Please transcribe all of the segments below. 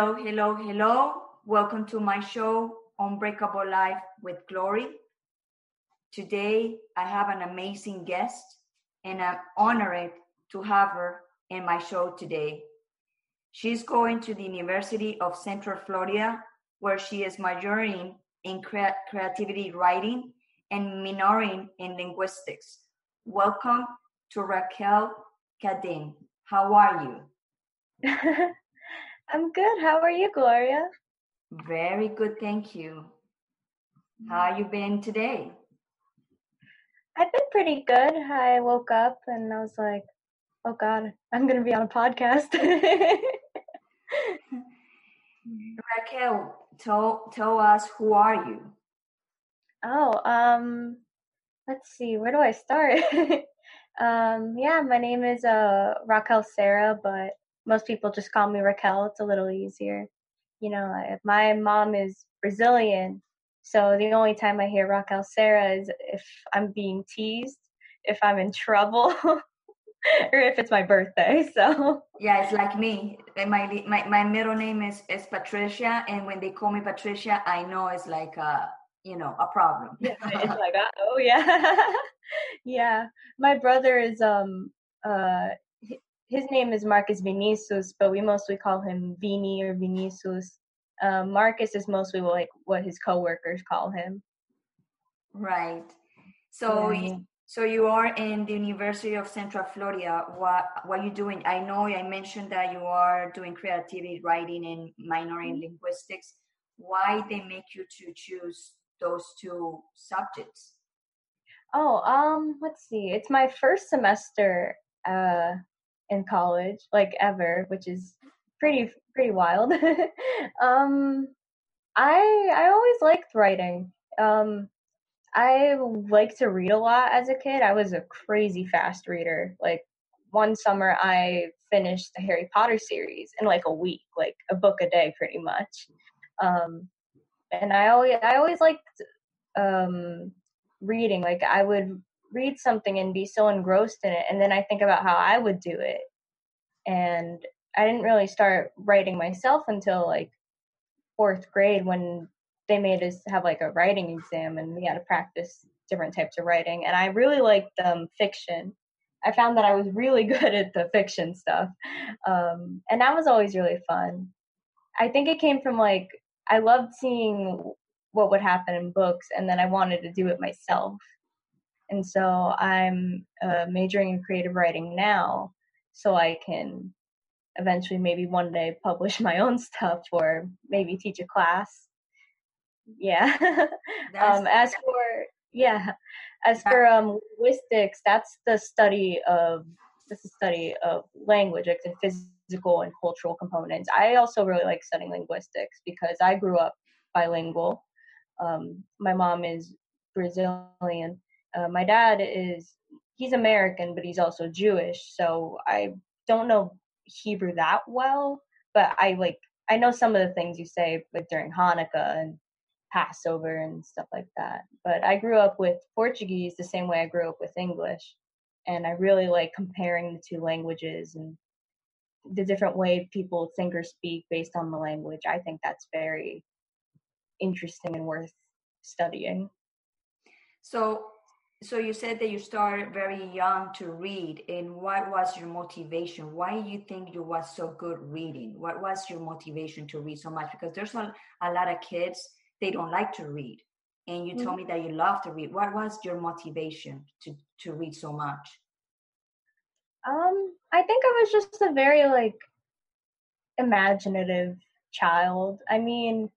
Hello, hello, hello. Welcome to my show, Unbreakable Life with Glory. Today, I have an amazing guest, and I'm honored to have her in my show today. She's going to the University of Central Florida, where she is majoring in crea- creativity writing and minoring in linguistics. Welcome to Raquel Cadin. How are you? I'm good. How are you, Gloria? Very good, thank you. How you been today? I've been pretty good. I woke up and I was like, "Oh God, I'm gonna be on a podcast." Raquel, tell tell us who are you? oh, um, let's see. Where do I start? um, yeah, my name is uh Raquel Sarah, but most people just call me Raquel. It's a little easier. You know, my mom is Brazilian, so the only time I hear Raquel Sarah is if I'm being teased, if I'm in trouble, or if it's my birthday. So Yeah, it's like me. Uh, My my my middle name is is Patricia, and when they call me Patricia, I know it's like a you know a problem. it's like, oh yeah, yeah. My brother is um uh his name is Marcus Vinicius, but we mostly call him Vini or Vinicius. Um, Marcus is mostly like what his coworkers call him. right. So Yeah. you- so you are in the University of Central Florida. What what are you doing? I know I mentioned that you are doing creativity writing and minor in linguistics. Why they make you to choose those two subjects? Oh, um, let's see. It's my first semester uh in college, like ever, which is pretty pretty wild. um I I always liked writing. Um I like to read a lot as a kid. I was a crazy fast reader. Like one summer I finished the Harry Potter series in like a week, like a book a day pretty much. Um and I always I always liked um reading. Like I would read something and be so engrossed in it and then I think about how I would do it. And I didn't really start writing myself until like fourth grade when they made us have like a writing exam and we had to practice different types of writing. And I really liked um, fiction. I found that I was really good at the fiction stuff. Um, and that was always really fun. I think it came from like, I loved seeing what would happen in books and then I wanted to do it myself. And so I'm uh, majoring in creative writing now so I can eventually maybe one day publish my own stuff or maybe teach a class. Yeah. Um as for yeah, as for um linguistics, that's the study of that's the study of language, like the physical and cultural components. I also really like studying linguistics because I grew up bilingual. Um my mom is Brazilian. Uh, my dad is he's American, but he's also Jewish. So I don't know Hebrew that well, but I like I know some of the things you say like during Hanukkah and Passover and stuff like that. But I grew up with Portuguese the same way I grew up with English, and I really like comparing the two languages and the different way people think or speak based on the language. I think that's very interesting and worth studying. So, so you said that you started very young to read, and what was your motivation? Why you think you was so good reading? What was your motivation to read so much? Because there's a, a lot of kids they don't like to read, and you told me that you love to read. What was your motivation to to read so much? Um, I think I was just a very like imaginative child. I mean,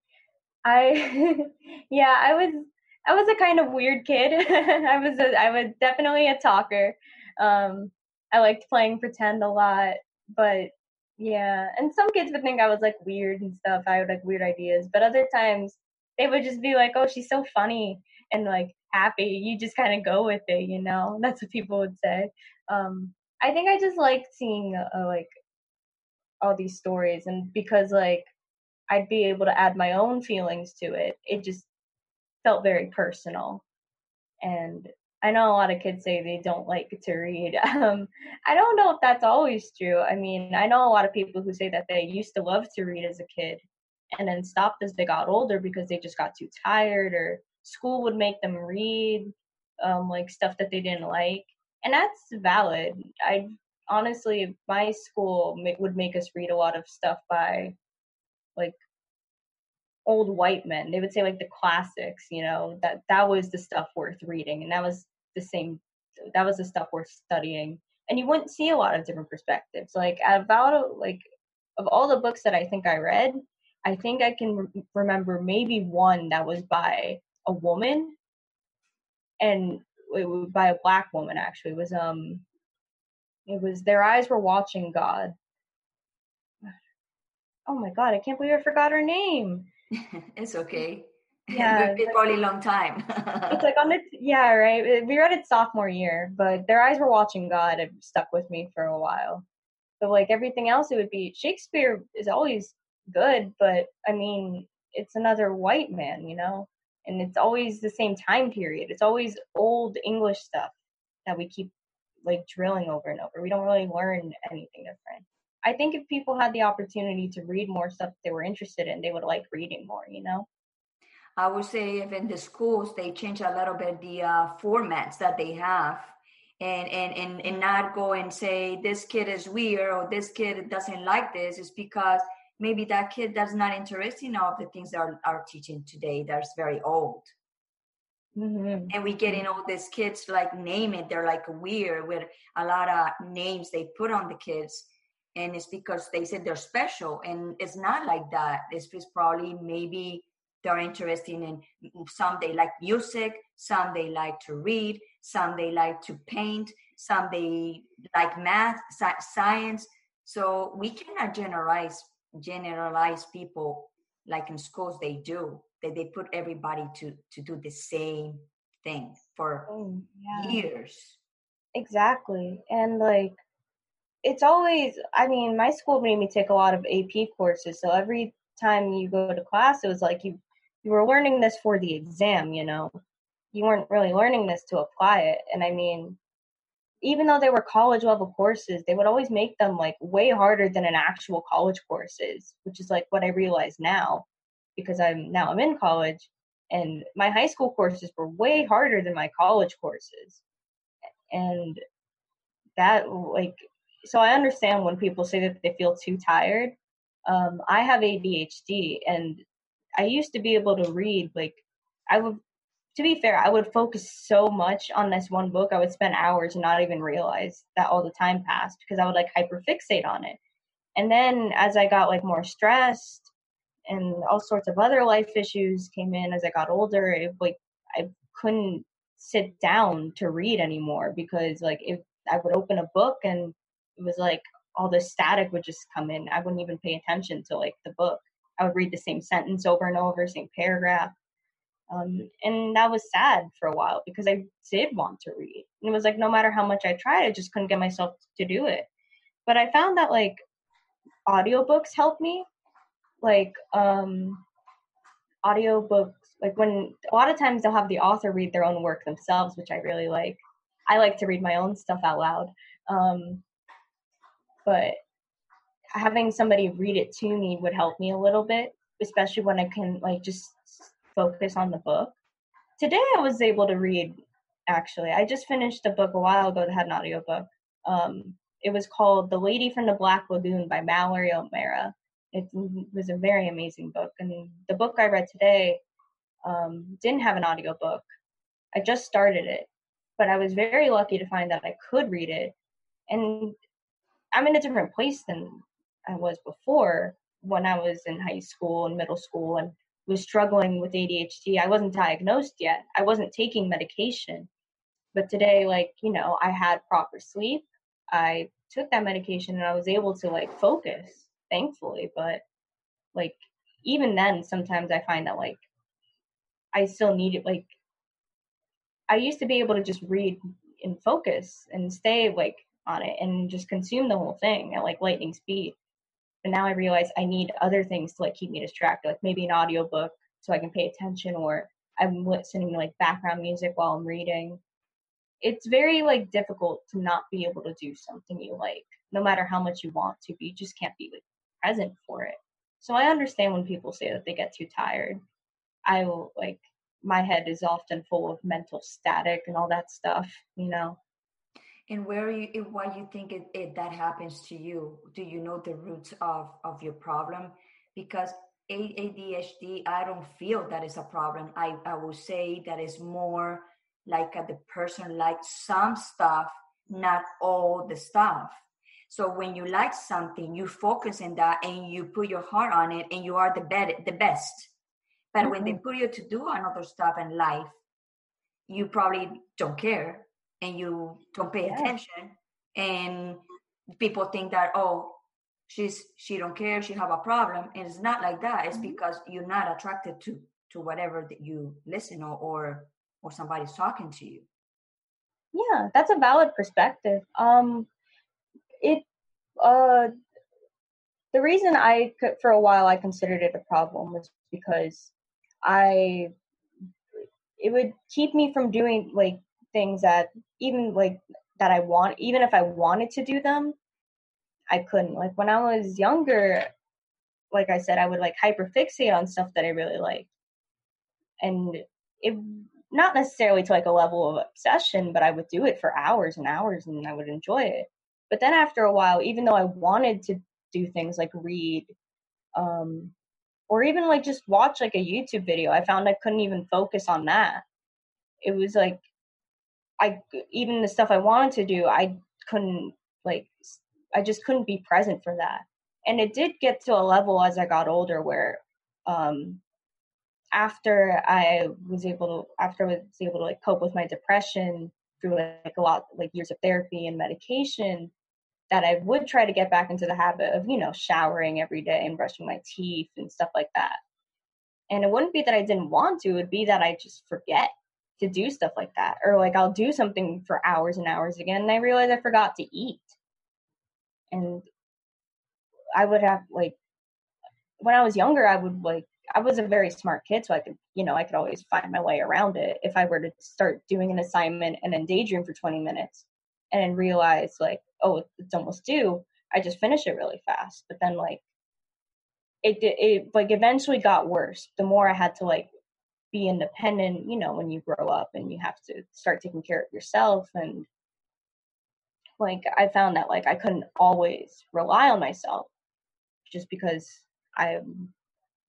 I yeah, I was I was a kind of weird kid. I was a, I was definitely a talker. Um, I liked playing pretend a lot, but yeah, and some kids would think I was like weird and stuff. I had like weird ideas, but other times they would just be like, "Oh, she's so funny and like happy." You just kind of go with it, you know. That's what people would say. Um, I think I just liked seeing uh, like all these stories, and because like I'd be able to add my own feelings to it, it just felt very personal. And I know a lot of kids say they don't like to read. Um, I don't know if that's always true. I mean, I know a lot of people who say that they used to love to read as a kid and then stopped as they got older because they just got too tired or school would make them read um, like stuff that they didn't like. And that's valid. I honestly, my school would make us read a lot of stuff by like old white men. They would say like the classics, you know, that that was the stuff worth reading, and that was the same. That was the stuff worth studying, and you wouldn't see a lot of different perspectives. Like about like of all the books that I think I read, I think I can re- remember maybe one that was by a woman, and it was by a black woman. Actually, it was um, it was their eyes were watching God. Oh my god, I can't believe I forgot her name. it's okay. Yeah, it's probably a long time. it's like on the yeah, right. We read it sophomore year, but their eyes were watching God. It stuck with me for a while. But like everything else, it would be Shakespeare is always good, but I mean, it's another white man, you know, and it's always the same time period. It's always old English stuff that we keep like drilling over and over. We don't really learn anything different. I think if people had the opportunity to read more stuff they were interested in, they would like reading more, you know? I would say if in the schools they change a little bit the uh, formats that they have and, and, and, and not go and say this kid is weird or this kid doesn't like this is because maybe that kid that's not interested in all the things that are, are teaching today that's very old. Mm-hmm. And we get in all these kids like name it, they're like weird with a lot of names they put on the kids and it's because they said they're special and it's not like that. It's just probably maybe they're interested in some they like music some they like to read some they like to paint some they like math science. So we cannot generalize generalize people like in schools they do that they put everybody to to do the same thing for oh, yeah. years. Exactly. And like it's always i mean my school made me take a lot of ap courses so every time you go to class it was like you you were learning this for the exam you know? You weren't really learning this to apply it and i mean even though they were college level courses they would always make them like way harder than an actual college courses which is like what i realize now because i'm now i'm in college and my high school courses were way harder than my college courses. And that like so I understand when people say that they feel too tired. Um, I have ADHD, and I used to be able to read. Like, I would, to be fair, I would focus so much on this one book. I would spend hours and not even realize that all the time passed because I would like hyperfixate on it. And then as I got like more stressed and all sorts of other life issues came in as I got older, it like I couldn't sit down to read anymore because like if I would open a book and it was like all this static would just come in. I wouldn't even pay attention to like the book. I would read the same sentence over and over, same paragraph. Um, and that was sad for a while because I did want to read. And it was like no matter how much I tried, I just couldn't get myself to do it. But I found that like audiobooks help me. Like um audiobooks like when a lot of times they'll have the author read their own work themselves, which I really like. I like to read my own stuff out loud. Um, but having somebody read it to me would help me a little bit, especially when I can like just focus on the book. Today I was able to read actually. I just finished a book a while ago that had an audiobook. Um, it was called The Lady from the Black Lagoon by Mallory O'Meara. It was a very amazing book. And the book I read today um, didn't have an audiobook. I just started it, but I was very lucky to find that I could read it. And I'm in a different place than I was before when I was in high school and middle school and was struggling with ADHD. I wasn't diagnosed yet. I wasn't taking medication. But today, like, you know, I had proper sleep. I took that medication and I was able to like focus, thankfully. But like, even then, sometimes I find that like I still need it. Like, I used to be able to just read and focus and stay like on it and just consume the whole thing at like lightning speed. But now I realize I need other things to like keep me distracted, like maybe an audiobook so I can pay attention or I'm listening to like background music while I'm reading. it's very like difficult to not be able to do something you like, no matter how much you want to, but you just can't be like present for it. So I understand when people say that they get too tired. I will like my head is often full of mental static and all that stuff, you know. And where you, why you think it, it that happens to you? Do you know the roots of of your problem? Because ADHD, I don't feel that is a problem. I I will say that is more like a, the person likes some stuff, not all the stuff. So when you like something, you focus in that and you put your heart on it, and you are the best, the best but mm-hmm. when they put you to do another stuff in life, you probably don't care and you don't pay yeah. attention. And people think that, oh, she's she don't care, she have a problem. And it's not like that. It's mm-hmm. because you're not attracted to to whatever that you listen or or, or somebody's talking to you. Yeah, that's a valid perspective. Um it uh the reason I could, for a while I considered it a problem was because I it would keep me from doing like things that even like that I want even if I wanted to do them I couldn't like when I was younger like I said I would like hyperfixate on stuff that I really like and it not necessarily to like a level of obsession but I would do it for hours and hours and I would enjoy it but then after a while even though I wanted to do things like read um or even like just watch like a YouTube video. I found I couldn't even focus on that. It was like I even the stuff I wanted to do, I couldn't like I just couldn't be present for that. And it did get to a level as I got older where um after I was able to after I was able to like cope with my depression through like a lot like years of therapy and medication, that I would try to get back into the habit of, you know, showering every day and brushing my teeth and stuff like that. And it wouldn't be that I didn't want to, it would be that I just forget to do stuff like that. Or like I'll do something for hours and hours again and I realize I forgot to eat. And I would have like when I was younger I would like I was a very smart kid, so I could, you know, I could always find my way around it. If I were to start doing an assignment and then daydream for 20 minutes and then realize like, oh, it's almost due, I just finish it really fast. But then like it it like eventually got worse. The more I had to like be independent, you know, when you grow up and you have to start taking care of yourself. And like I found that like I couldn't always rely on myself just because I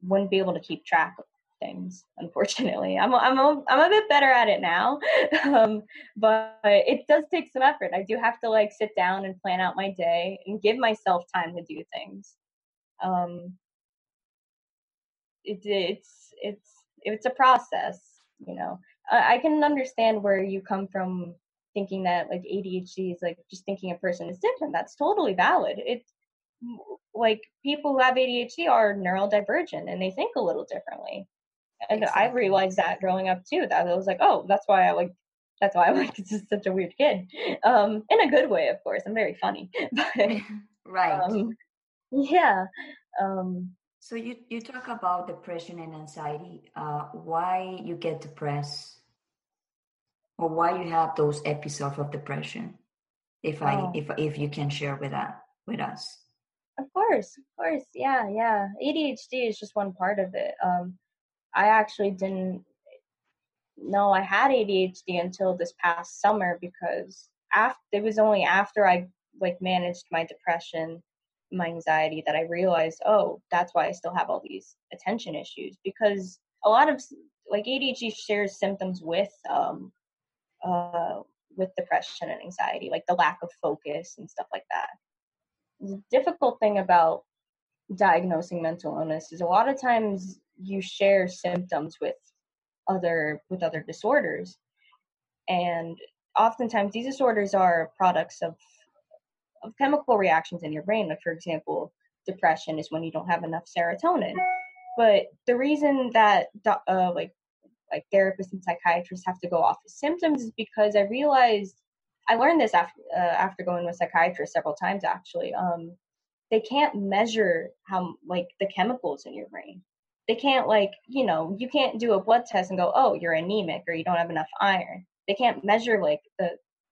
wouldn't be able to keep track of things unfortunately. I'm i'm a, i'm a bit better at it now um, but it does take some effort. I do have to like sit down and plan out my day and give myself time to do things. Um it, it's it's it's a process you know I, I can understand where you come from thinking that like adhd is like just thinking a person is different that's totally valid it's like people who have ADHD are neurodivergent and they think a little differently and exactly. I realized that growing up too. That I was like, oh, that's why I like. That's why I'm like just such a weird kid, um, in a good way, of course. I'm very funny, but right, um, yeah. Um, so you you talk about depression and anxiety. Uh, why you get depressed, or why you have those episodes of depression? If I oh. if if you can share with that with us. Of course, of course, yeah, yeah. ADHD is just one part of it. Um, I actually didn't know I had ADHD until this past summer because after it was only after I like managed my depression, my anxiety that I realized, oh, that's why I still have all these attention issues because a lot of like ADHD shares symptoms with um uh with depression and anxiety, like the lack of focus and stuff like that. The difficult thing about diagnosing mental illness is a lot of times you share symptoms with other with other disorders and oftentimes these disorders are products of of chemical reactions in your brain. Like for example depression is when you don't have enough serotonin. But the reason that uh, like like therapists and psychiatrists have to go off of symptoms is because i realized i learned this after uh, after going with psychiatrists several times actually um they can't measure how like the chemicals in your brain. They can't like you know you can't do a blood test and go oh you're anemic or you don't have enough iron. They can't measure like the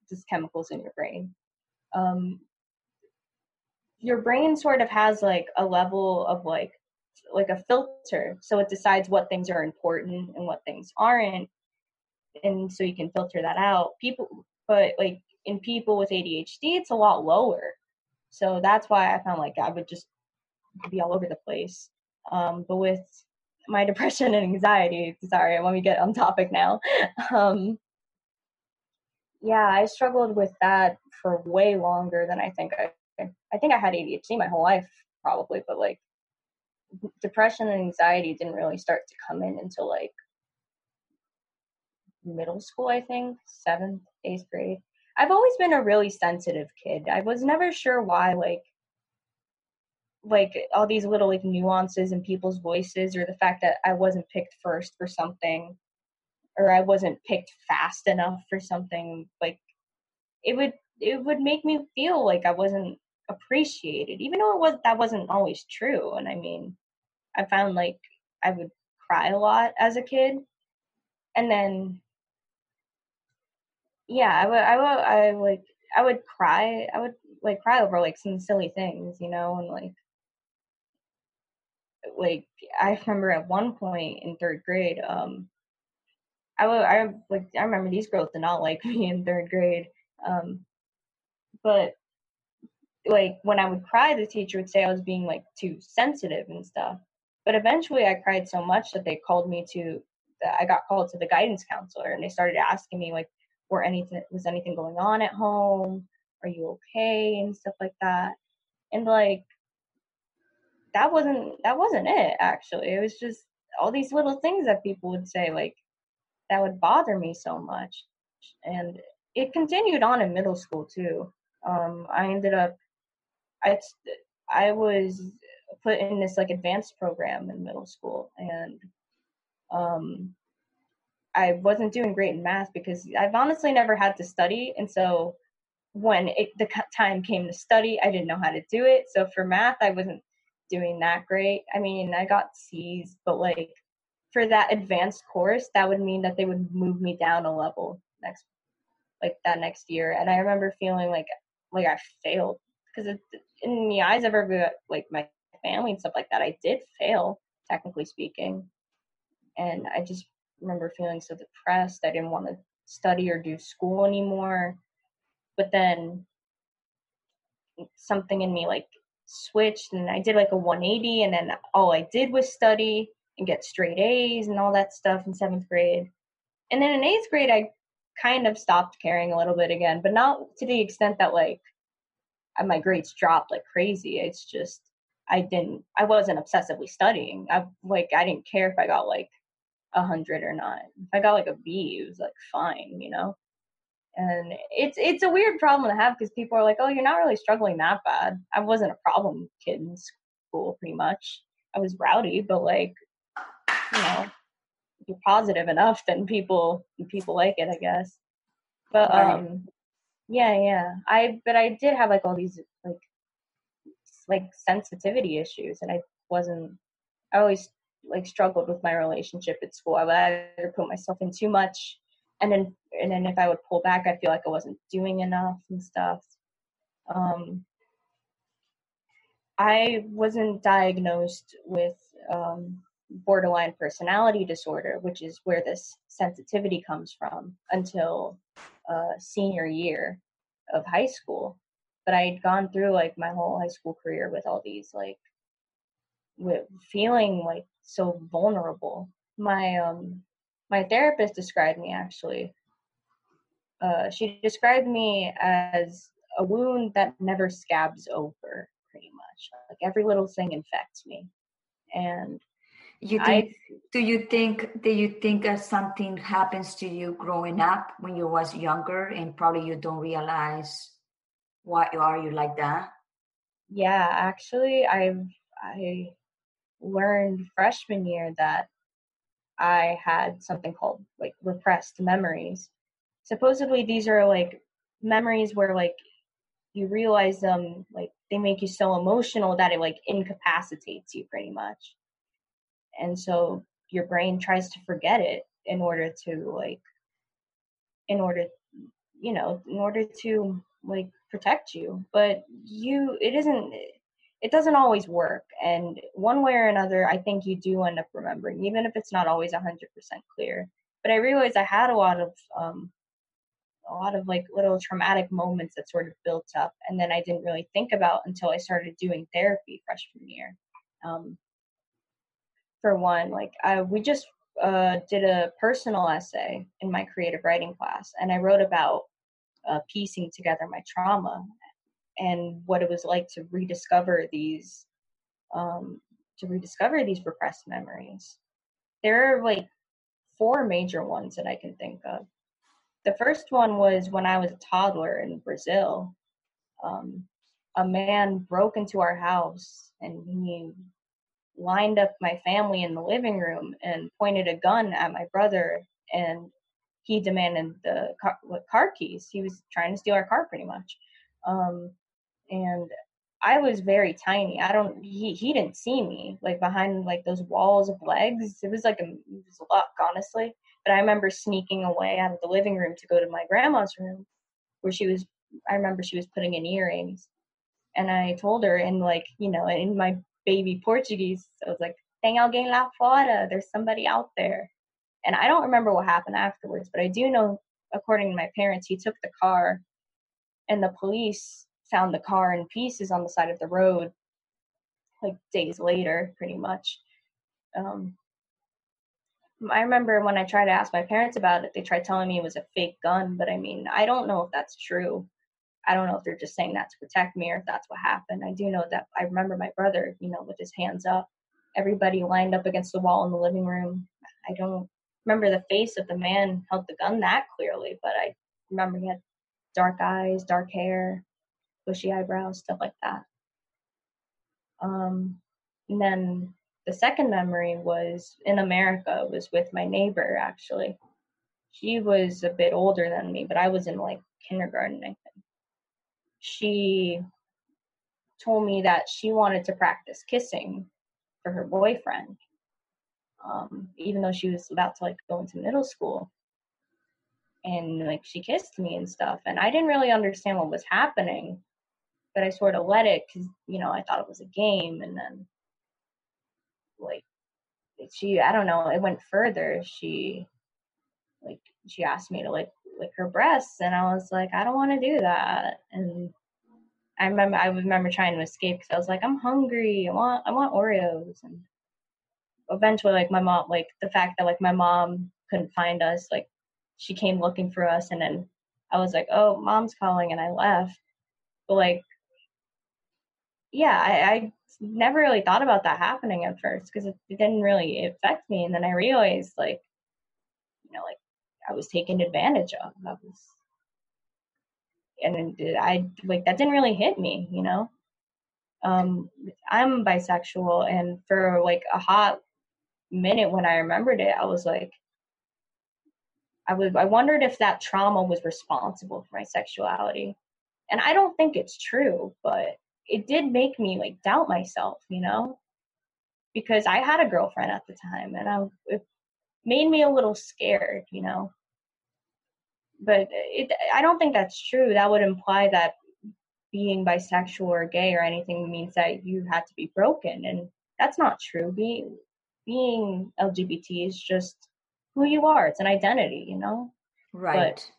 these chemicals in your brain. Um, your brain sort of has like a level of like like a filter so it decides what things are important and what things aren't and so you can filter that out. People but like in people with adhd it's a lot lower. So that's why i found like i would just be all over the place. Um, but with my depression and anxiety sorry let me get on topic now. Um, yeah i struggled with that for way longer than i think i I think I had ADHD my whole life probably, but like depression and anxiety didn't really start to come in until like middle school, I think, seventh, eighth grade. I've always been a really sensitive kid. I was never sure why, like, like all these little like nuances in people's voices, or the fact that I wasn't picked first for something, or I wasn't picked fast enough for something. Like, it would it would make me feel like I wasn't appreciated, even though it was that wasn't always true. And I mean, I found like I would cry a lot as a kid, and then yeah, I would I would I like I would cry. I would like cry over like some silly things, you know, and like like I remember at one point in third grade, um, I would I like I remember these girls did not like me in third grade, um, but like when I would cry, the teacher would say I was being like too sensitive and stuff. But eventually, I cried so much that they called me to. I got called to the guidance counselor, and they started asking me like, "Were anything was anything going on at home? Are you okay?" and stuff like that. And like, that wasn't that wasn't it. Actually, it was just all these little things that people would say like that would bother me so much, and it continued on in middle school too. Um, I ended up I I was put in this like advanced program in middle school, and um, I wasn't doing great in math because I've honestly never had to study, and so when it, the time came to study, I didn't know how to do it. So for math, I wasn't doing that great. I mean, I got C's, but like for that advanced course, that would mean that they would move me down a level next, like that next year. And I remember feeling like like I failed because in the eyes of every like my family and stuff like that, I did fail, technically speaking. And I just remember feeling so depressed. I didn't want to study or do school anymore. But then something in me like switched and I did like a 180 and then all I did was study and get straight A's and all that stuff in seventh grade. And then in eighth grade, I kind of stopped caring a little bit again, but not to the extent that like my grades dropped like crazy. It's just I didn't I wasn't obsessively studying. I like I didn't care if I got like a hundred or not. If I got like a B, it was like fine, you know. And it's it's a weird problem to have because people are like, oh, you're not really struggling that bad. I wasn't a problem kid in school, pretty much. I was rowdy, but like, you know, if you're positive enough, then people people like it, I guess. But um, yeah, yeah. I but I did have like all these like like sensitivity issues and I wasn't I always like struggled with my relationship at school. I would either put myself in too much and then and then if I would pull back I feel like I wasn't doing enough and stuff. Um I wasn't diagnosed with um borderline personality disorder, which is where this sensitivity comes from, until uh, senior year of high school. But I had gone through like my whole high school career with all these like with feeling like so vulnerable. My um my therapist described me actually. Uh, she described me as a wound that never scabs over, pretty much. Like every little thing infects me, and you think, I, do you think do you think that something happens to you growing up when you was younger and probably you don't realize why are you like that? Yeah, actually I've I learned freshman year that I had something called like repressed memories. Supposedly these are like memories where like you realize them like they make you so emotional that it like incapacitates you pretty much and so your brain tries to forget it in order to like in order you know in order to like protect you. But you it isn't it doesn't always work. And one way or another i think you do end up remembering even if it's not always 100% clear. But i realized i had a lot of um a lot of like little traumatic moments that sort of built up and then i didn't really think about until i started doing therapy freshman year. Um, for one like I, we just uh, did a personal essay in my creative writing class and i wrote about uh, piecing together my trauma and what it was like to rediscover these um, to rediscover these repressed memories. There are like four major ones that i can think of. The first one was when i was a toddler in brazil um, a man broke into our house and he lined up my family in the living room and pointed a gun at my brother and he demanded the car, car keys. He was trying to steal our car pretty much. Um, and I was very tiny. I don't. He he didn't see me like behind like those walls of legs. It was like a, it was luck, honestly. But I remember sneaking away out of the living room to go to my grandma's room, where she was. I remember she was putting in earrings, and I told her in like you know in my baby Portuguese, I was like, "Tem alguém lá fora? There's somebody out there." And I don't remember what happened afterwards, but I do know, according to my parents, he took the car and the police found the car in pieces on the side of the road like days later, pretty much. Um, I remember when I tried to ask my parents about it, they tried telling me it was a fake gun, but I mean, I don't know if that's true. I don't know if they're just saying that to protect me or if that's what happened. I do know that I remember my brother, you know, with his hands up, everybody lined up against the wall in the living room. I don't remember the face of the man held the gun that clearly, but I remember he had dark eyes, dark hair, bushy eyebrows, stuff like that. Um, and then the second memory was in America, was with my neighbor actually. She was a bit older than me, but I was in like kindergarten, I. She told me that she wanted to practice kissing for her boyfriend um, even though she was about to like go into middle school. And like she kissed me and stuff, and I didn't really understand what was happening, but I sort of let it because you know I thought it was a game, and then like she I don't know it went further. She like she asked me to like lick her breasts, and I was like I don't want to do that, and I remember I remember trying to escape because I was like I'm hungry, I want I want Oreos, and eventually like my mom like the fact that like my mom couldn't find us like she came looking for us and then i was like oh mom's calling and i left. But like yeah i, I never really thought about that happening at first because it, it didn't really affect me. And then i realized like you know like i was taken advantage of i was and i like that didn't really hit me you know um i'm bisexual and for like a hot minute when I remembered it, I was like, I was I wondered if that trauma was responsible for my sexuality. And I don't think it's true, but it did make me like doubt myself, you know? Because I had a girlfriend at the time and I it made me a little scared, you know? But it I don't think that's true. That would imply that being bisexual or gay or anything means that you had to be broken and that's not true. Being being LGBT is just who you are. It's an identity, you know? Right. But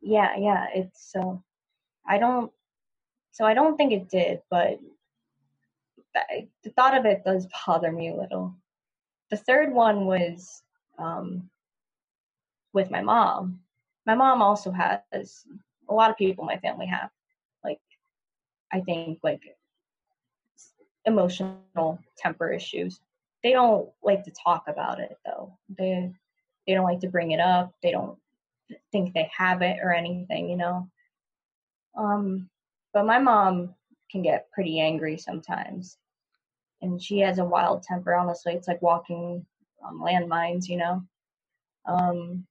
yeah, yeah. It's so, uh, I don't, so I don't think it did, but the thought of it does bother me a little. The third one was um, with my mom. My mom also has a lot of people in my family have, like, I think, like emotional temper issues they don't like to talk about it though. They they don't like to bring it up. They don't think they have it or anything, you know. Um, but my mom can get pretty angry sometimes, and she has a wild temper. Honestly, it's like walking on landmines, you know. Um,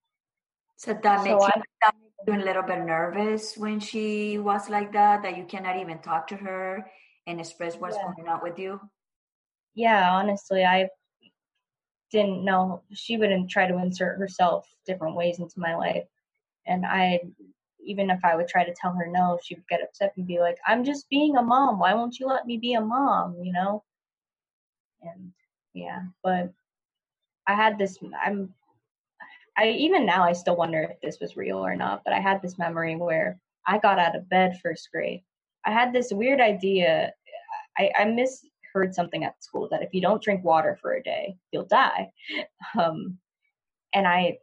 so that makes so you, that you a little bit nervous when she was like that. That you cannot even talk to her and express what's yeah. going on with you yeah, honestly, I didn't know she wouldn't try to insert herself different ways into my life. And I, even if I would try to tell her no, she would get upset and be like, I'm just being a mom. Why won't you let me be a mom? You know? And yeah, but I had this, I'm, I even now I still wonder if this was real or not, but I had this memory where I got out of bed first grade. I had this weird idea. I, I misheard something at school that if you don't drink water for a day, you'll die. Um, and I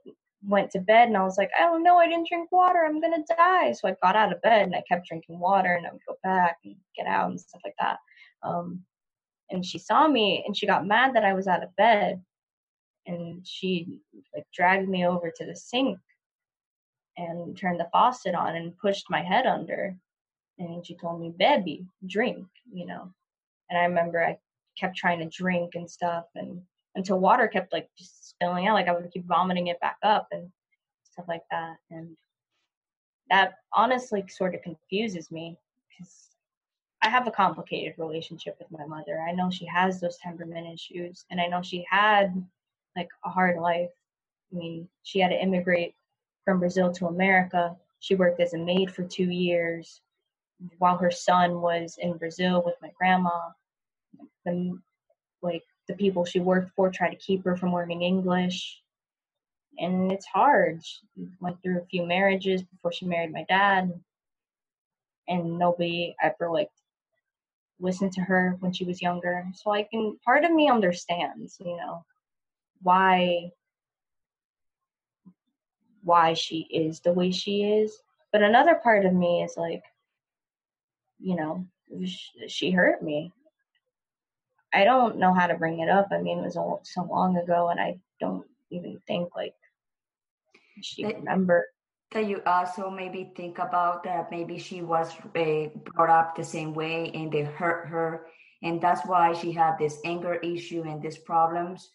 went to bed and I was like, I don't know, I didn't drink water. I'm gonna die. So I got out of bed and I kept drinking water and I would go back and get out and stuff like that. Um, and she saw me and she got mad that I was out of bed and she like dragged me over to the sink and turned the faucet on and pushed my head under and she told me baby drink you know and i remember i kept trying to drink and stuff and until water kept like just spilling out like i would keep vomiting it back up and stuff like that and that honestly sort of confuses me because I have a complicated relationship with my mother. I know she has those temperament issues, and I know she had like a hard life. I mean, she had to immigrate from Brazil to America. She worked as a maid for two years while her son was in Brazil with my grandma. The like the people she worked for tried to keep her from learning English. And it's hard. She went through a few marriages before she married my dad. And nobody ever like listened to her when she was younger. So I can part of me understands, you know, why why she is the way she is. But another part of me is like, you know, she hurt me. I don't know how to bring it up. I mean, it was so long ago, and I don't even think like she that, remember. Can you also maybe think about that? Maybe she was uh, brought up the same way, and they hurt her, and that's why she had this anger issue and these problems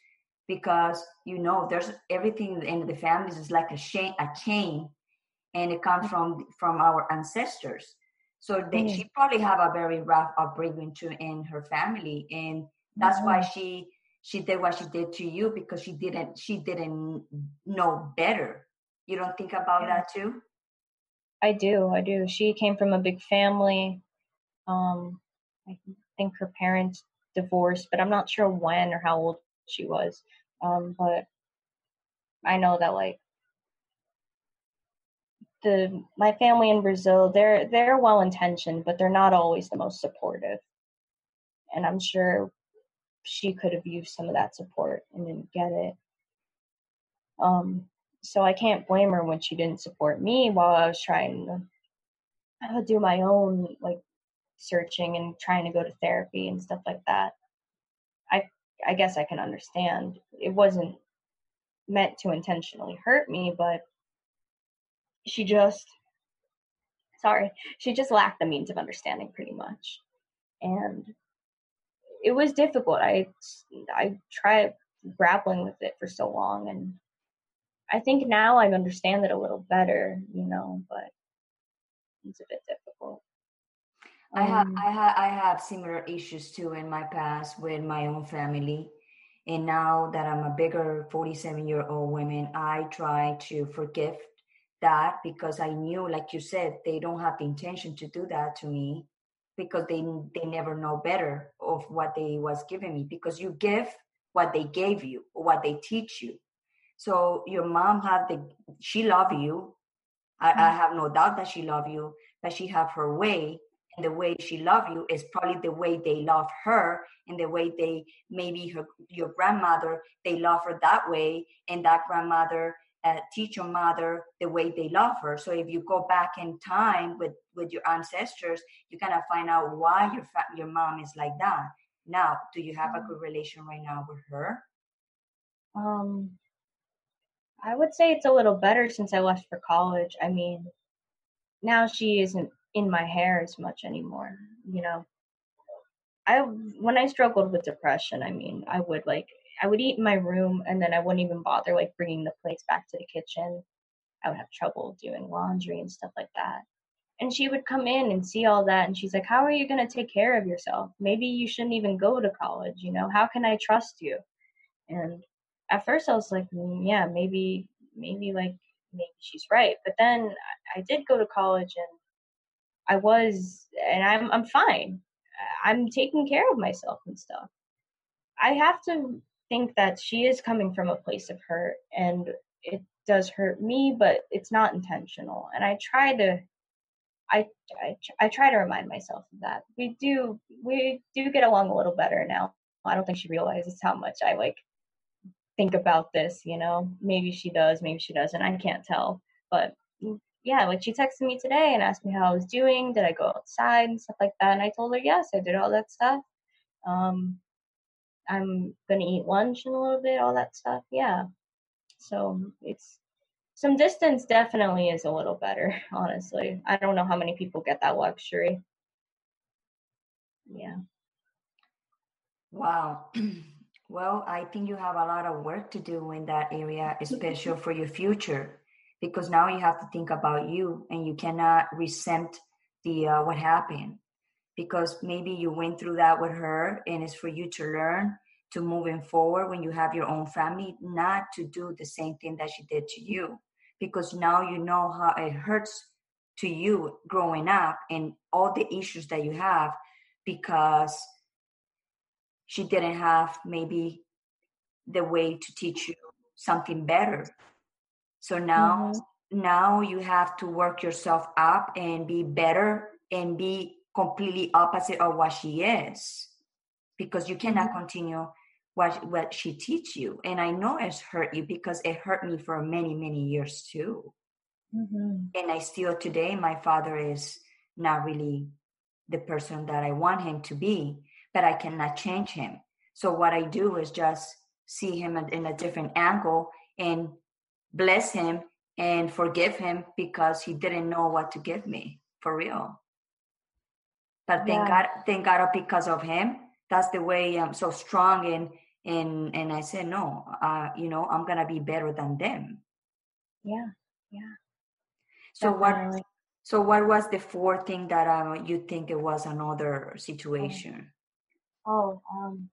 because you know there's everything in the families is like a chain a chain and it comes from from our ancestors. So they, mm. she probably have a very rough upbringing too in her family and that's mm-hmm. why she she did what she did to you because she didn't she didn't know better. You don't think about yeah. that too? I do i do. She came from a big family. Um i think her parents divorced but i'm not sure when or how old she was um, but I know that like the my family in Brazil, they're they're well intentioned, but they're not always the most supportive. And I'm sure she could have used some of that support and didn't get it. Um, so I can't blame her when she didn't support me while I was trying to do my own like searching and trying to go to therapy and stuff like that. I guess I can understand. It wasn't meant to intentionally hurt me, but she just sorry, she just lacked the means of understanding pretty much. And it was difficult. I I tried grappling with it for so long and I think now I understand it a little better, you know, but it's a bit difficult. I have um, I have I have similar issues too in my past with my own family. And now that I'm a bigger 47 year old woman, I try to forgive that because I knew, like you said, they don't have the intention to do that to me because they they never know better of what they was giving me because you give what they gave you or what they teach you. So your mom have the she love you. I, I mm-hmm. have no doubt that she love you, but she have her way the way she love you is probably the way they love her and the way they maybe her your grandmother they love her that way and that grandmother uh, teach your mother the way they love her. So if you go back in time with with your ancestors you kind of find out why your fa- your mom is like that. Now do you have a good relation right now with her? Um i would say it's a little better since i left for college. I mean now she isn't in my hair as much anymore you know? I when i struggled with depression i mean i would like i would eat in my room and then i wouldn't even bother like bringing the plates back to the kitchen. I would have trouble doing laundry and stuff like that. And she would come in and see all that and she's like how are you going to take care of yourself? Maybe you shouldn't even go to college you know? How can i trust you? And at first i was like mm, yeah maybe maybe like maybe she's right. But then I did go to college and I was, and I'm I'm fine. I'm taking care of myself and stuff. I have to think that she is coming from a place of hurt and it does hurt me, but it's not intentional. And I try to I, I I try to remind myself of that. We do we do get along a little better now. I don't think she realizes how much I like think about this, you know. Maybe she does, maybe she doesn't. I can't tell. But yeah, like she texted me today and asked me how I was doing. Did I go outside and stuff like that? And I told her yes, I did all that stuff. Um, I'm gonna eat lunch in a little bit, all that stuff. Yeah. So it's some distance definitely is a little better, honestly. I don't know how many people get that luxury. Yeah. Wow. Well, I think you have a lot of work to do in that area, especially for your future, because now you have to think about you and you cannot resent the uh, what happened. Because maybe you went through that with her and it's for you to learn to moving forward when you have your own family not to do the same thing that she did to you. Because now you know how it hurts to you growing up and all the issues that you have because she didn't have maybe the way to teach you something better so now mm-hmm. now you have to work yourself up and be better and be completely opposite of what she is because you cannot mm-hmm. continue what what she teach you and i know it's hurt you because it hurt me for many many years too mm-hmm. and i still today my father is not really the person that i want him to be but i cannot change him so what i do is just see him in a different angle and bless him and forgive him because he didn't know what to give me for real. But thank yeah. god thank god because of him. That's the way i'm so strong and and and i said no uh you know i'm gonna be better than them. Yeah yeah. So Definitely. what so what was the fourth thing that um, you think it was another situation? Oh um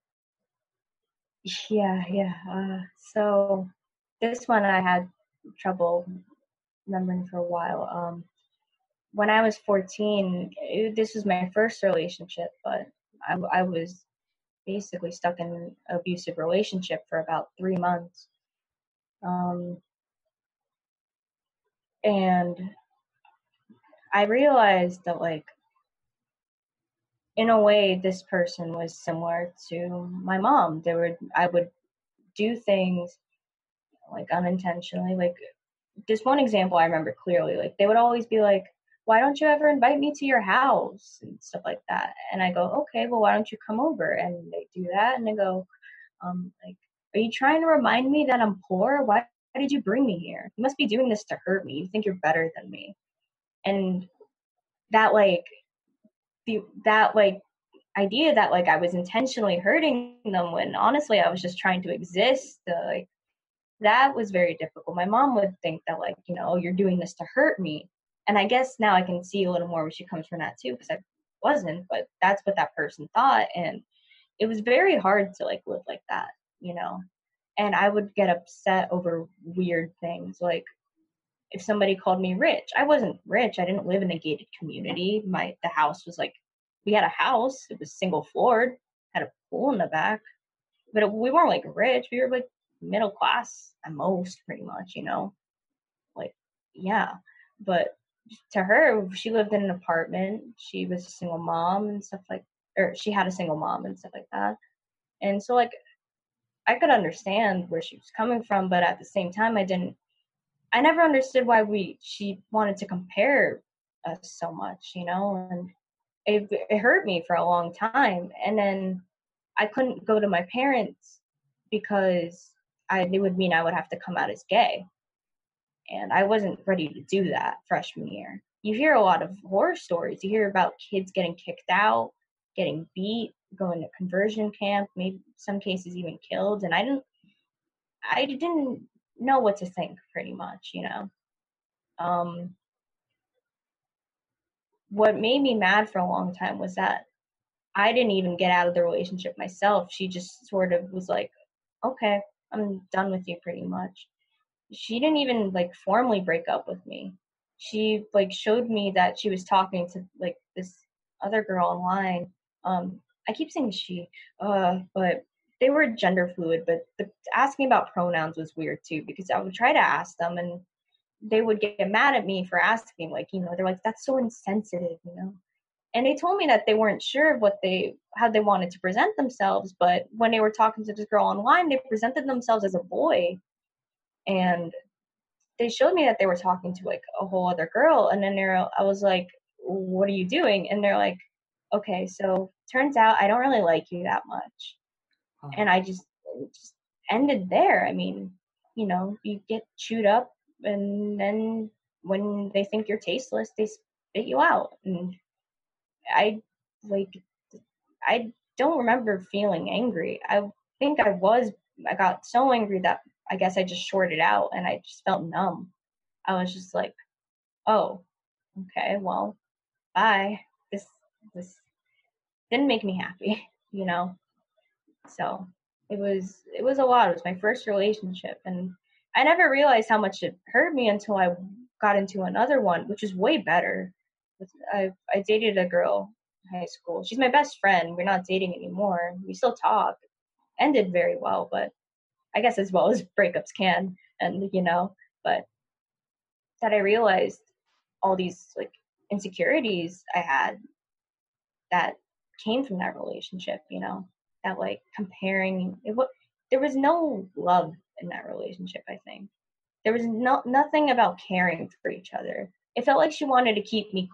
yeah yeah uh, so this one i had trouble remembering for a while um when i was 14 it, this was my first relationship but I, I was basically stuck in an abusive relationship for about three months. Um, and I realized that, like, in a way, this person was similar to my mom. They would, I would do things like unintentionally. Like, this one example I remember clearly. Like, they would always be like, why don't you ever invite me to your house? and stuff like that. And i go okay well why don't you come over? And they do that and they go um like are you trying to remind me that i'm poor? Why, why did you bring me here? You must be doing this to hurt me. You think you're better than me. And that like the that like idea that like i was intentionally hurting them when honestly i was just trying to exist like that was very difficult my mom would think that like you know you're doing this to hurt me and I guess now I can see a little more where she comes from that too, because I wasn't, but that's what that person thought. And it was very hard to like live like that, you know? And I would get upset over weird things. Like if somebody called me rich, I wasn't rich. I didn't live in a gated community. My, the house was like, we had a house. It was single floored, had a pool in the back, but we weren't like rich. We were like middle class at most, pretty much, you know? Like, yeah. But to her, she lived in an apartment. She was a single mom and stuff like, or she had a single mom and stuff like that. And so, like, I could understand where she was coming from, but at the same time, I didn't. I never understood why we she wanted to compare us so much, you know, and it it hurt me for a long time. And then I couldn't go to my parents because I it would mean I would have to come out as gay and I wasn't ready to do that freshman year. You hear a lot of horror stories. You hear about kids getting kicked out, getting beat, going to conversion camp, maybe some cases even killed, and I didn't I didn't know what to think pretty much, you know. Um what made me mad for a long time was that I didn't even get out of the relationship myself. She just sort of was like, "Okay, I'm done with you pretty much." she didn't even like formally break up with me. She like showed me that she was talking to like this other girl online. Um, I keep saying she, uh, but they were gender fluid. But the, asking about pronouns was weird too because I would try to ask them and they would get mad at me for asking. Like you know, they're like, "That's so insensitive," you know and they told me that they weren't sure of what they how they wanted to present themselves but when they were talking to this girl online they presented themselves as a boy. And they showed me that they were talking to like a whole other girl and then they're i was like what are you doing? And they're like okay so turns out i don't really like you that much. Huh. and i just, just ended there. I mean you know you get chewed up and then when they think you're tasteless they spit you out and I like I don't remember feeling angry. I think I was I got so angry that I guess I just shorted out and I just felt numb. I was just like, "Oh, okay, well, bye. This this didn't make me happy, you know." So, it was it was a lot. It was my first relationship and I never realized how much it hurt me until I got into another one, which is way better. I I dated a girl in high school. She's my best friend. We're not dating anymore. We still talk. Ended very well, but I guess as well as breakups can. And you know, but that I realized all these like insecurities I had that came from that relationship. You know, that like comparing it. There was no love in that relationship. I think there was no nothing about caring for each other it felt like she wanted to keep me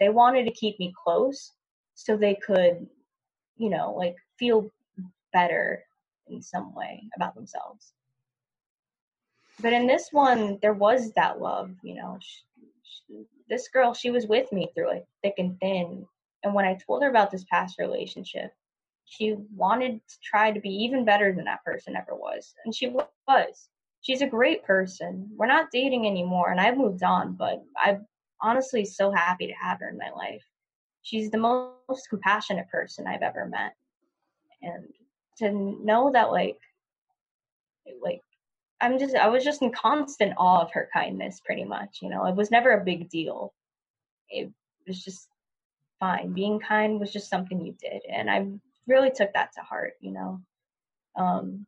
they wanted to keep me close so they could you know like feel better in some way about themselves. But in this one there was that love you know she, she, this girl she was with me through like thick and thin. And when i told her about this past relationship she wanted to try to be even better than that person ever was. And she was she's a great person. We're not dating anymore, and I've moved on, but I'm honestly so happy to have her in my life. She's the most compassionate person I've ever met. And to know that like like I'm just I was just in constant awe of her kindness pretty much, you know. It was never a big deal. It was just fine. Being kind was just something you did and I really took that to heart, you know. Um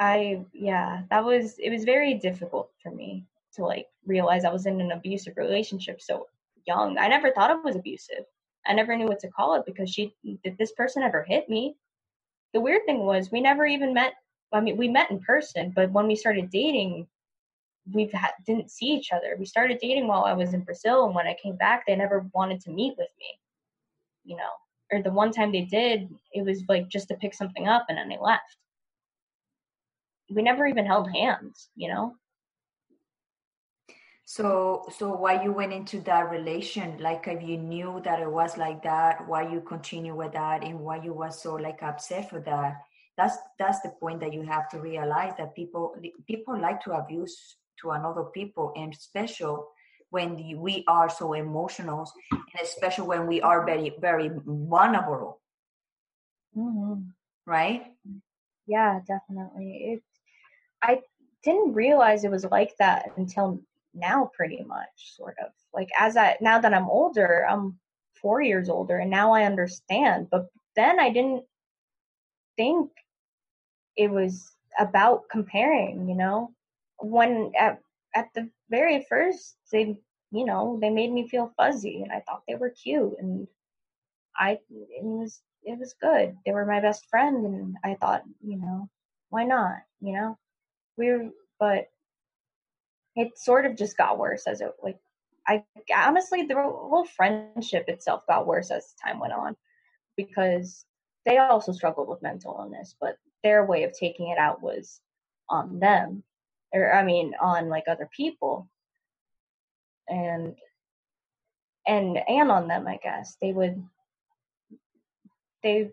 I yeah, that was it was very difficult for me to like realize I was in an abusive relationship so young. I never thought it was abusive. I never knew what to call it because she did this person ever hit me. The weird thing was we never even met I mean we met in person, but when we started dating we ha- didn't see each other. We started dating while I was in Brazil and when I came back they never wanted to meet with me. You know, or the one time they did, it was like just to pick something up and then they left we never even held hands, you know? So, so why you went into that relation? Like, if you knew that it was like that, why you continue with that, and why you was so like upset for that? That's that's the point that you have to realize that people people like to abuse to another people, and special when we are so emotional, and especially when we are very very vulnerable. Mm-hmm. Right? Yeah, definitely. It I didn't realize it was like that until now pretty much sort of. Like as i now that i'm older i'm four years older and now i understand but then i didn't think it was about comparing you know? When at at the very first they you know they made me feel fuzzy and i thought they were cute and i it was it was good. They were my best friend and i thought you know why not you know we were, but it sort of just got worse as it like I honestly the whole friendship itself got worse as time went on because they also struggled with mental illness, but their way of taking it out was on them or I mean on like other people. And and and on them I guess. They would they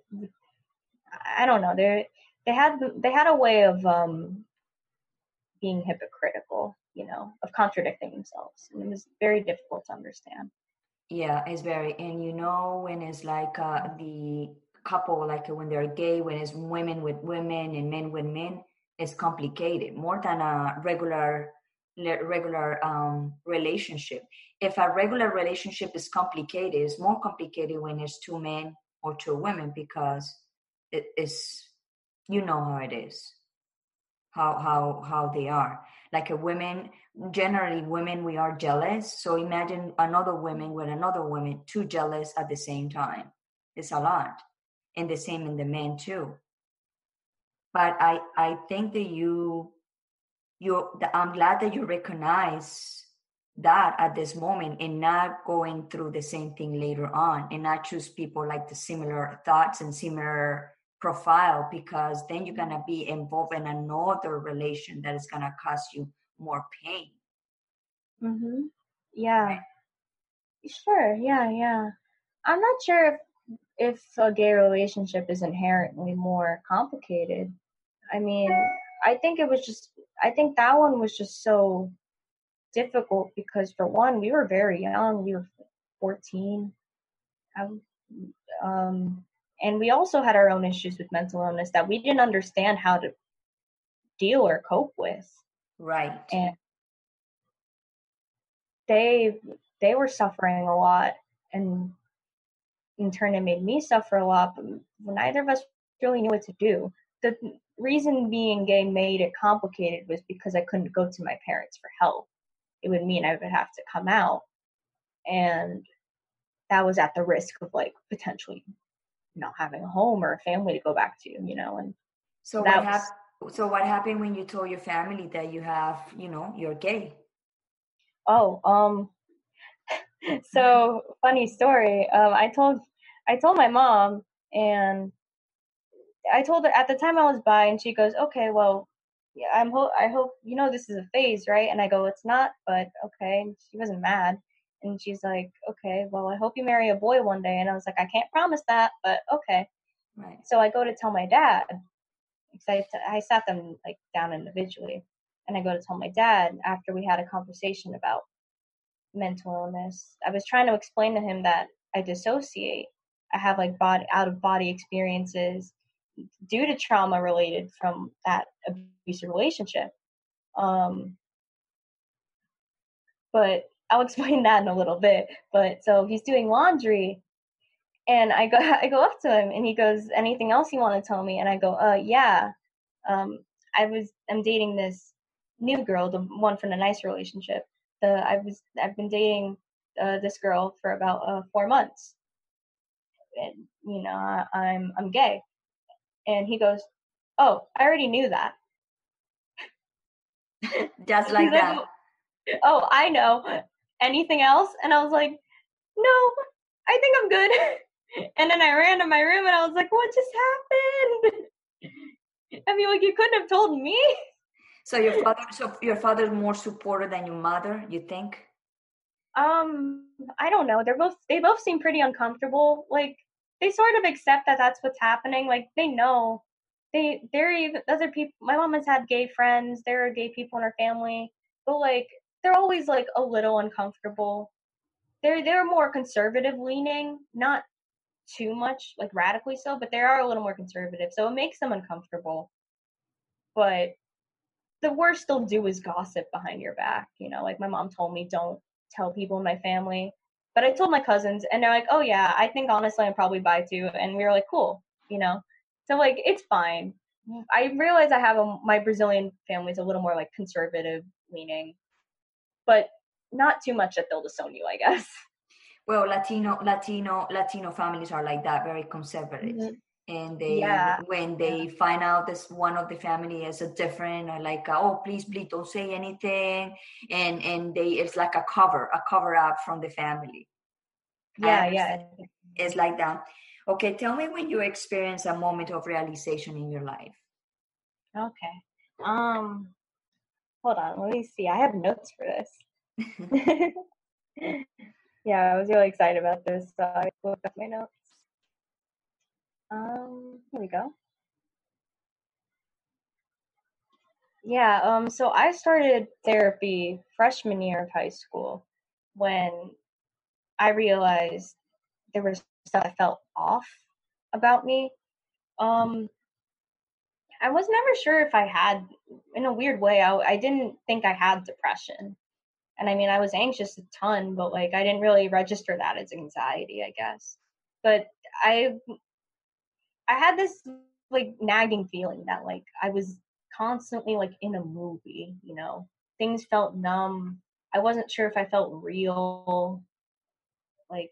I don't know they they had they had a way of um being hypocritical, you know, of contradicting themselves. And it was very difficult to understand. Yeah, it's very, and you know, when it's like uh, the couple, like when they're gay, when it's women with women and men with men, is complicated more than a regular regular um, relationship. If a regular relationship is complicated, it's more complicated when it's two men or two women because it is you know how it is how how how they are. Like a women generally women we are jealous. So imagine another woman with another woman too jealous at the same time. It's a lot. And the same in the men too. But i i think that you you i'm glad that you recognize that at this moment and not going through the same thing later on and not choose people like the similar thoughts and similar profile because then you're going to be involved in another relation that is going to cause you more pain. Mhm yeah. Sure. Yeah yeah. I'm not sure if if a gay relationship is inherently more complicated. I mean i think it was just i think that one was just so difficult because for one we were very young. We were 14 um, and we also had our own issues with mental illness that we didn't understand how to deal or cope with. Right. And they they were suffering a lot and in turn it made me suffer a lot but neither of us really knew what to do. The reason being gay made it complicated was because i couldn't go to my parents for help. It would mean i would have to come out and that was at the risk of like potentially not having a home or a family to go back to, you know. And so what happened? So what happened when you told your family that you have, you know, you're gay? Oh, um, so funny story. Um, I told I told my mom, and I told her at the time I was bi, and she goes, "Okay, well, yeah, I'm hope I hope you know this is a phase, right?" And I go, "It's not, but okay." And she wasn't mad. And she's like, okay, well, I hope you marry a boy one day. And I was like, I can't promise that, but okay. Right. So I go to tell my dad. I, I sat them like down individually, and I go to tell my dad after we had a conversation about mental illness. I was trying to explain to him that I dissociate. I have like body out of body experiences due to trauma related from that abusive relationship. Um, but I'll explain that in a little bit. But so he's doing laundry and I go I go up to him and he goes, Anything else you want to tell me? And I go, uh yeah. Um I was I'm dating this new girl, the one from the nice relationship. The I was I've been dating uh, this girl for about uh, four months. And you know, I, I'm I'm gay. And he goes, Oh, I already knew that. Just like that. Like, oh, I know anything else? And I was like, no, I think I'm good. And then I ran to my room and I was like, what just happened? I mean, like you couldn't have told me. So your father, so your father's more supportive than your mother, you think? Um, I don't know. They're both they both seem pretty uncomfortable. Like they sort of accept that that's what's happening. Like they know they they're even other people. My mom has had gay friends. There are gay people in her family, but like they're always like a little uncomfortable. They're they're more conservative leaning, not too much like radically so, but they are a little more conservative. So it makes them uncomfortable. But the worst they'll do is gossip behind your back. You know, like my mom told me, don't tell people in my family. But I told my cousins, and they're like, "Oh yeah, I think honestly I'm probably bi too." And we were like, "Cool," you know. So like it's fine. I realize I have a my Brazilian family is a little more like conservative leaning, but not too much that they'll disown you, I guess. Well, Latino, Latino, Latino families are like that, very conservative. Mm-hmm and they yeah. when they yeah. find out this one of the family is a different or like oh please please don't say anything and and they it's like a cover a cover up from the family yeah yeah it's like that okay tell me when you experience a moment of realization in your life okay um hold on let me see i have notes for this. Yeah i was really excited about this so i looked up my notes. Um here we go. Yeah um so i started therapy freshman year of high school when i realized there was stuff i felt off about me. Um I was never sure if I had, in a weird way, I, I didn't think I had depression. And I mean, I was anxious a ton, but like I didn't really register that as anxiety, I guess. But I, I had this like nagging feeling that like I was constantly like in a movie, you know, things felt numb. I wasn't sure if I felt real. Like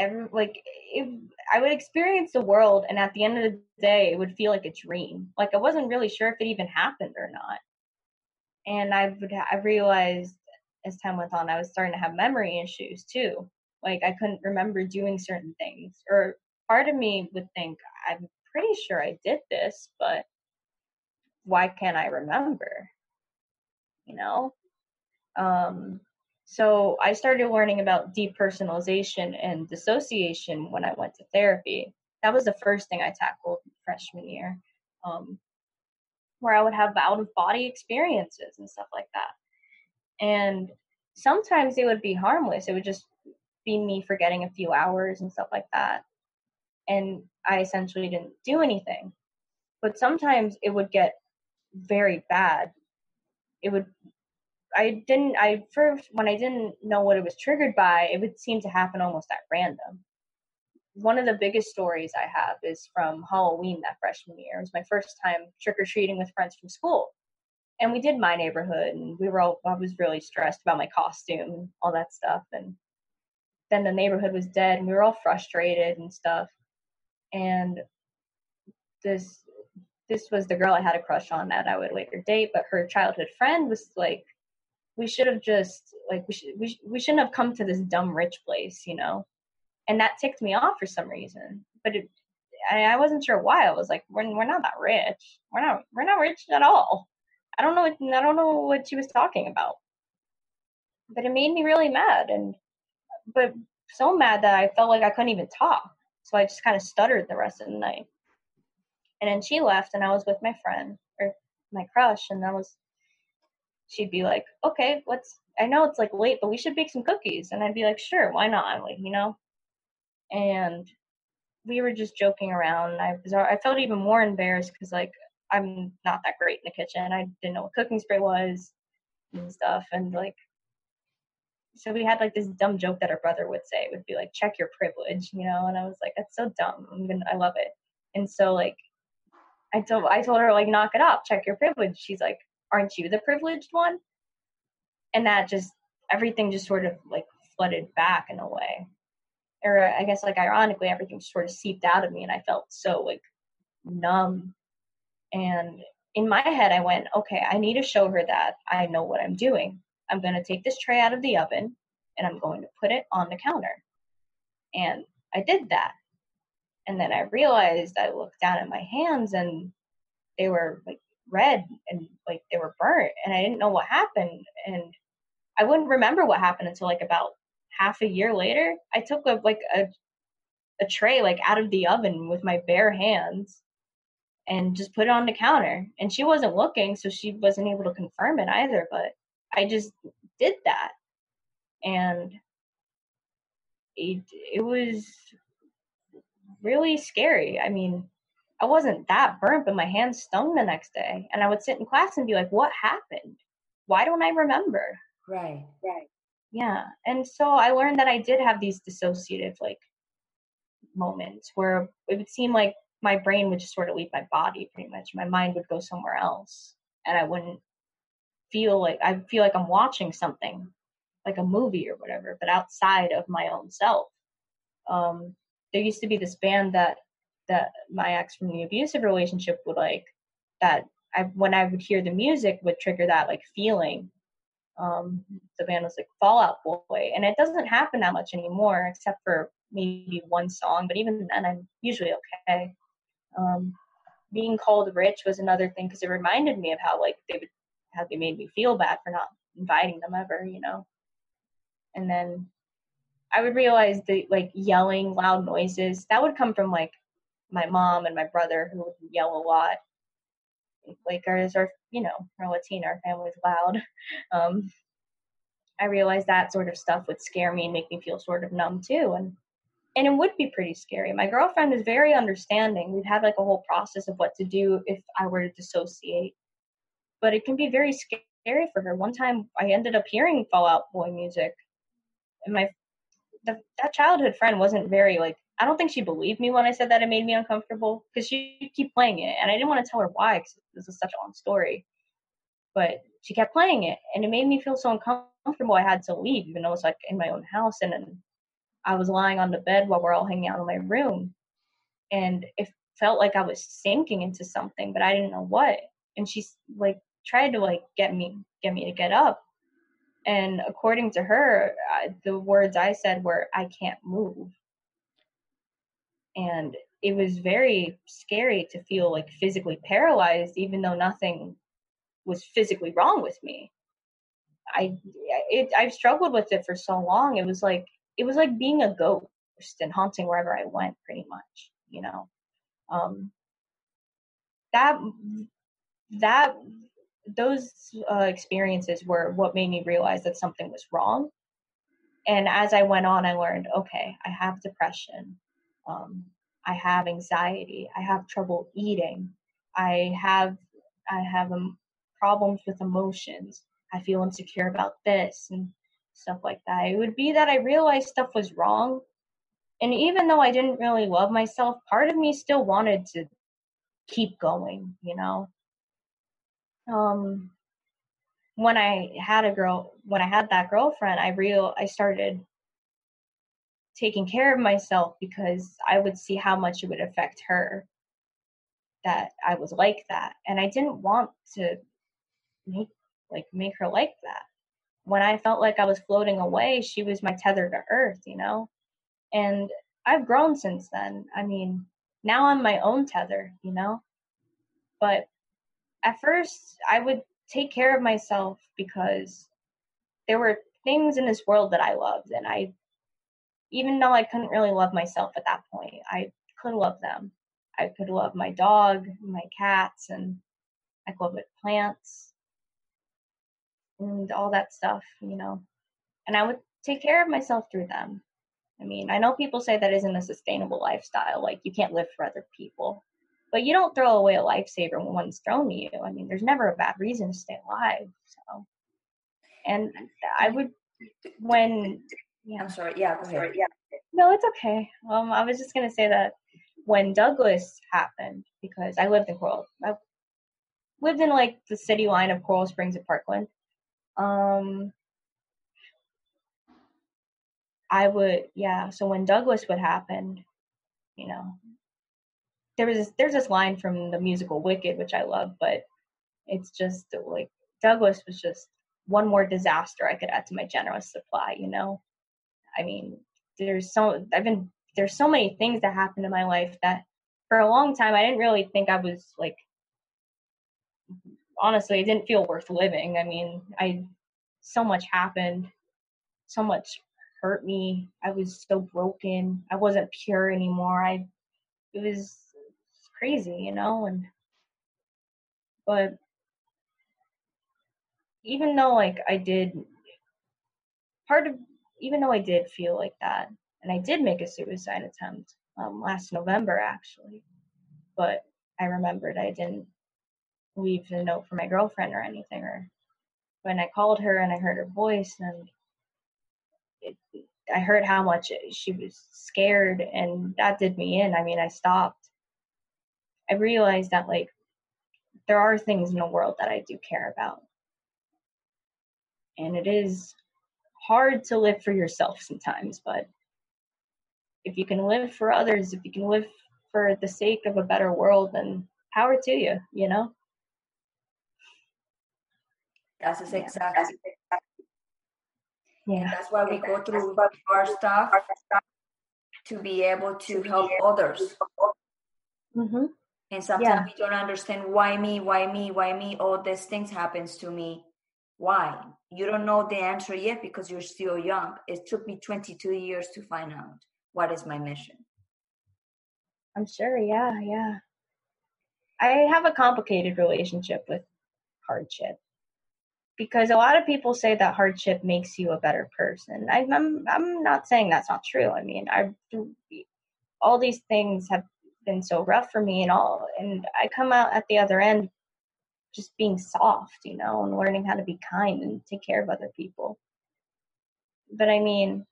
every like if I would experience the world and at the end of the day it would feel like a dream. Like I wasn't really sure if it even happened or not. And I would I realized as time went on I was starting to have memory issues too. Like I couldn't remember doing certain things. Or part of me would think I'm pretty sure I did this, but why can't I remember? You know? Um so I started learning about depersonalization and dissociation when I went to therapy. That was the first thing I tackled freshman year, um, where I would have out of body experiences and stuff like that. And sometimes it would be harmless. It would just be me forgetting a few hours and stuff like that. And I essentially didn't do anything. But sometimes it would get very bad. It would I didn't I first when I didn't know what it was triggered by, it would seem to happen almost at random. One of the biggest stories I have is from Halloween that freshman year. It was my first time trick or treating with friends from school. And we did my neighborhood and we were all I was really stressed about my costume and all that stuff. And then the neighborhood was dead and we were all frustrated and stuff. And this this was the girl I had a crush on that I would later date, but her childhood friend was like we should have just like we should we, we shouldn't have come to this dumb rich place you know? And that ticked me off for some reason but it, I, I wasn't sure why. I was like we're, we're not that rich. We're not we're not rich at all. I don't know what i don't know what she was talking about. But it made me really mad and but so mad that i felt like i couldn't even talk. So i just kind of stuttered the rest of the night. And then she left and i was with my friend or my crush and i was she'd be like, okay, let's, I know it's like late, but we should bake some cookies. And I'd be like, sure, why not? Like, you know? And we were just joking around. I was, I felt even more embarrassed because like, I'm not that great in the kitchen. I didn't know what cooking spray was and stuff. And like, so we had like this dumb joke that our brother would say it would be like, check your privilege, you know? And I was like, that's so dumb. I'm gonna, I love it. And so like, I told, I told her like, knock it off, check your privilege. She's like, aren't you the privileged one? And that just everything just sort of like flooded back in a way. Or uh, I guess like ironically everything sort of seeped out of me and I felt so like numb. And in my head I went, okay, I need to show her that I know what I'm doing. I'm going to take this tray out of the oven and I'm going to put it on the counter. And I did that. And then I realized I looked down at my hands and they were like red and like they were burnt and I didn't know what happened and I wouldn't remember what happened until like about half a year later. I took a like a a tray like out of the oven with my bare hands and just put it on the counter. And she wasn't looking, so she wasn't able to confirm it either, but I just did that. And it it was really scary. I mean, I wasn't that burnt, but my hands stung the next day. And I would sit in class and be like, what happened? Why don't I remember? Right, right. Yeah. And so I learned that I did have these dissociative like moments where it would seem like my brain would just sort of leave my body pretty much. My mind would go somewhere else. And I wouldn't feel like I feel like I'm watching something, like a movie or whatever, but outside of my own self. Um, there used to be this band that that my ex from the abusive relationship would like that I when I would hear the music would trigger that like feeling. Um, the band was like Fall Out Boy, and it doesn't happen that much anymore, except for maybe one song. But even then, I'm usually okay. Um, being called rich was another thing because it reminded me of how like they would how they made me feel bad for not inviting them ever, you know. And then I would realize the like yelling, loud noises that would come from like my mom and my brother who would yell a lot. Lakers are, you know, we're Latina, our family's loud. Um, I realized that sort of stuff would scare me and make me feel sort of numb too. And and it would be pretty scary. My girlfriend is very understanding. We've had like a whole process of what to do if I were to dissociate, but it can be very scary for her. One time, I ended up hearing Fall Out Boy music, and my the, that childhood friend wasn't very like. I don't think she believed me when I said that it made me uncomfortable because she keep playing it, and I didn't want to tell her why because this is such a long story. But she kept playing it, and it made me feel so uncomfortable. I had to leave, even though it was like in my own house, and, I was lying on the bed while we're all hanging out in my room, and it felt like I was sinking into something, but I didn't know what. And she's like tried to like get me get me to get up, and according to her, uh, the words I said were, "I can't move," and it was very scary to feel like physically paralyzed, even though nothing was physically wrong with me. I it I've struggled with it for so long. It was like it was like being a ghost and haunting wherever I went, pretty much. You know, um, that that those uh, experiences were what made me realize that something was wrong. And as I went on, I learned, okay, I have depression. Um, I have anxiety. I have trouble eating. I have I have um, problems with emotions. I feel insecure about this and stuff like that. It would be that I realized stuff was wrong. And even though I didn't really love myself, part of me still wanted to keep going, you know. Um when I had a girl when I had that girlfriend, I real I started taking care of myself because I would see how much it would affect her that I was like that. And I didn't want to make like make her like that when I felt like I was floating away, she was my tether to earth, you know? And I've grown since then. I mean, now I'm my own tether, you know? But at first, I would take care of myself because there were things in this world that I loved. And I, even though I couldn't really love myself at that point, I could love them. I could love my dog, my cats, and I could love plants and all that stuff, you know. And I would take care of myself through them. I mean, I know people say that isn't a sustainable lifestyle, like you can't live for other people. But you don't throw away a lifesaver when one's thrown to you. I mean, there's never a bad reason to stay alive. So, and I would, when, yeah. I'm sorry. Yeah, go ahead. Yeah. No, it's okay. Um, I was just gonna say that when Douglas happened, because I lived in Coral, I lived in like the city line of Coral Springs and Parkland, um, I would, yeah. So when Douglas would happen, you know, there was this, there's this line from the musical Wicked, which I love, but it's just like Douglas was just one more disaster I could add to my generous supply. You know, I mean, there's so I've been there's so many things that happened in my life that for a long time I didn't really think I was like honestly, it didn't feel worth living. I mean, I so much happened, so much hurt me. I was so broken. I wasn't pure anymore. I it was crazy, you know, and but even though like I did part of even though I did feel like that and I did make a suicide attempt um, last November actually, but I remembered I didn't leave a note for my girlfriend or anything or when I called her and I heard her voice and it, I heard how much she was scared and that did me in. I mean, I stopped. I realized that like there are things in the world that I do care about. And it is hard to live for yourself sometimes, but if you can live for others, if you can live for the sake of a better world, then power to you, you know? That's exactly. Yeah. That's why we go through our stuff to be able to help others. Mm-hmm. And sometimes yeah. we don't understand why me, why me, why me. All these things happens to me. Why? You don't know the answer yet because you're still young. It took me 22 years to find out what is my mission. I'm sure. Yeah, yeah. I have a complicated relationship with hardship because a lot of people say that hardship makes you a better person. I, I'm I'm not saying that's not true. I mean, I all these things have been so rough for me and all, and I come out at the other end just being soft, you know, and learning how to be kind and take care of other people. But I mean,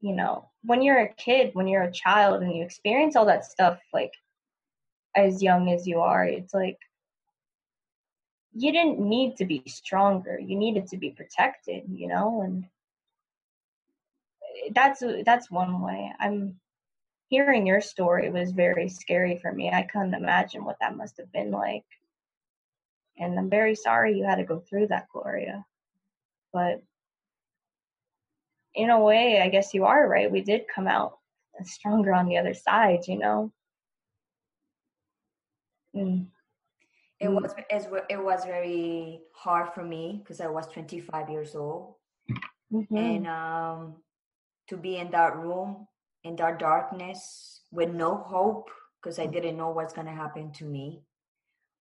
you know, when you're a kid, when you're a child and you experience all that stuff like as young as you are, it's like you didn't need to be stronger. You needed to be protected, you know, and that's that's one way. I'm hearing your story was very scary for me. I couldn't imagine what that must have been like. And I'm very sorry you had to go through that, Gloria. But in a way, I guess you are right. We did come out stronger on the other side, you know. Mm. It was it was very hard for me because I was 25 years old, mm-hmm. and um, to be in that room in that darkness with no hope because I didn't know what's gonna happen to me.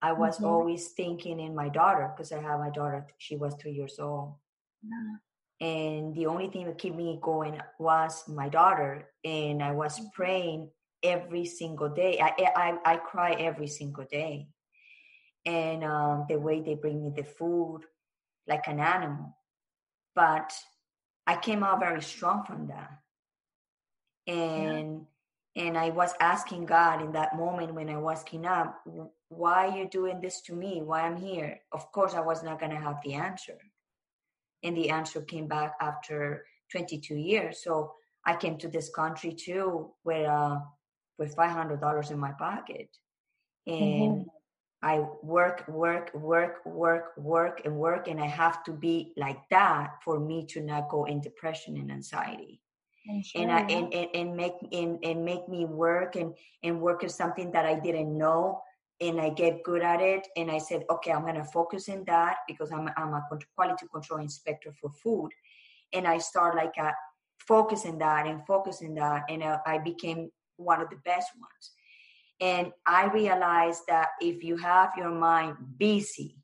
I was mm-hmm. always thinking in my daughter because I have my daughter. She was three years old, yeah. and the only thing that kept me going was my daughter. And I was mm-hmm. praying every single day. I I, I cry every single day, and um, the way they bring me the food, like an animal. But I came out very strong from that, and. Yeah and I was asking God in that moment when I was up, why are you doing this to me? Why I'm here? Of course, I was not going to have the answer. And the answer came back after 22 years. So I came to this country too with, uh, with $500 in my pocket. And mm-hmm. I work, work, work, work, work, and work. And I have to be like that for me to not go in depression and anxiety sure, and, I, and, and and make and, and make me work and and work is something that I didn't know and I get good at it and I said okay I'm gonna focus in that because I'm I'm a quality control inspector for food. And I start like a focusing that and focusing that and uh, I became one of the best ones. And I realized that if you have your mind busy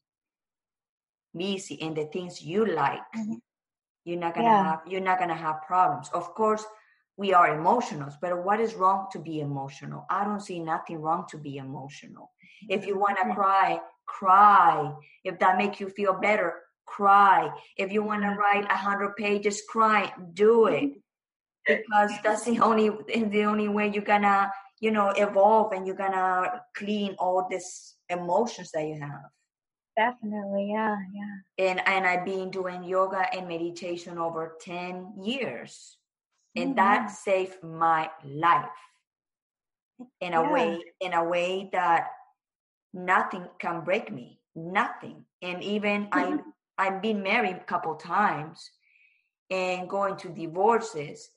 busy in the things you like mm-hmm you're not gonna yeah. have you're not gonna have problems. Of course we are emotional but what is wrong to be emotional? I don't see nothing wrong to be emotional. If you want to cry cry. If that makes you feel better cry. If you want to mm-hmm. write a hundred pages cry. Do it. Mm-hmm. Because that's the only the only way you're gonna you know evolve and you're gonna clean all these emotions that you have Definitely, yeah, yeah. And and I've been doing yoga and meditation over 10 years. And mm-hmm. that saved my life in a yeah. way in a way that nothing can break me. Nothing. And even mm-hmm. I I've been married a couple times and going to divorces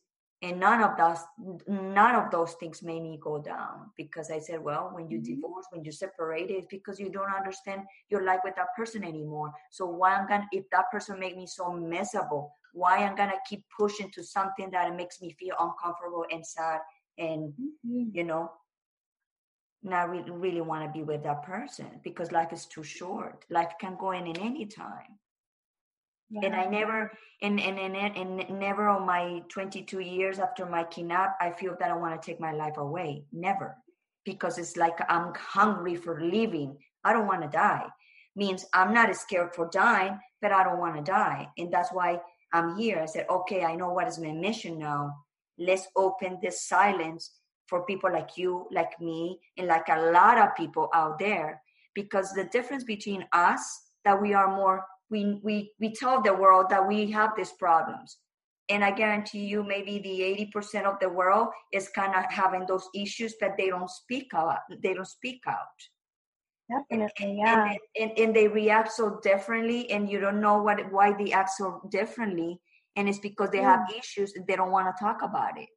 and none of those none of those things made me go down because i said well when you mm-hmm. divorce when you separate it's because you don't understand your life with that person anymore so why i'm gonna if that person make me so miserable why i'm gonna keep pushing to something that makes me feel uncomfortable and sad and mm-hmm. you know not really, really want to be with that person because life is too short life can go in in any time yeah. And I never, and, and, and, and never on my 22 years after my kidnap, I feel that I want to take my life away. Never. Because it's like I'm hungry for living. I don't want to die. Means I'm not scared for dying, but I don't want to die. And that's why I'm here. I said, okay, I know what is my mission now. Let's open this silence for people like you, like me, and like a lot of people out there. Because the difference between us, that we are more we we we tell the world that we have these problems. And i guarantee you maybe the 80% of the world is kind of having those issues that they don't speak out they don't speak out. Definitely yeah. and, and, and they react so differently and you don't know what why they act so differently and it's because they yeah. have mm. issues and they don't want to talk about it.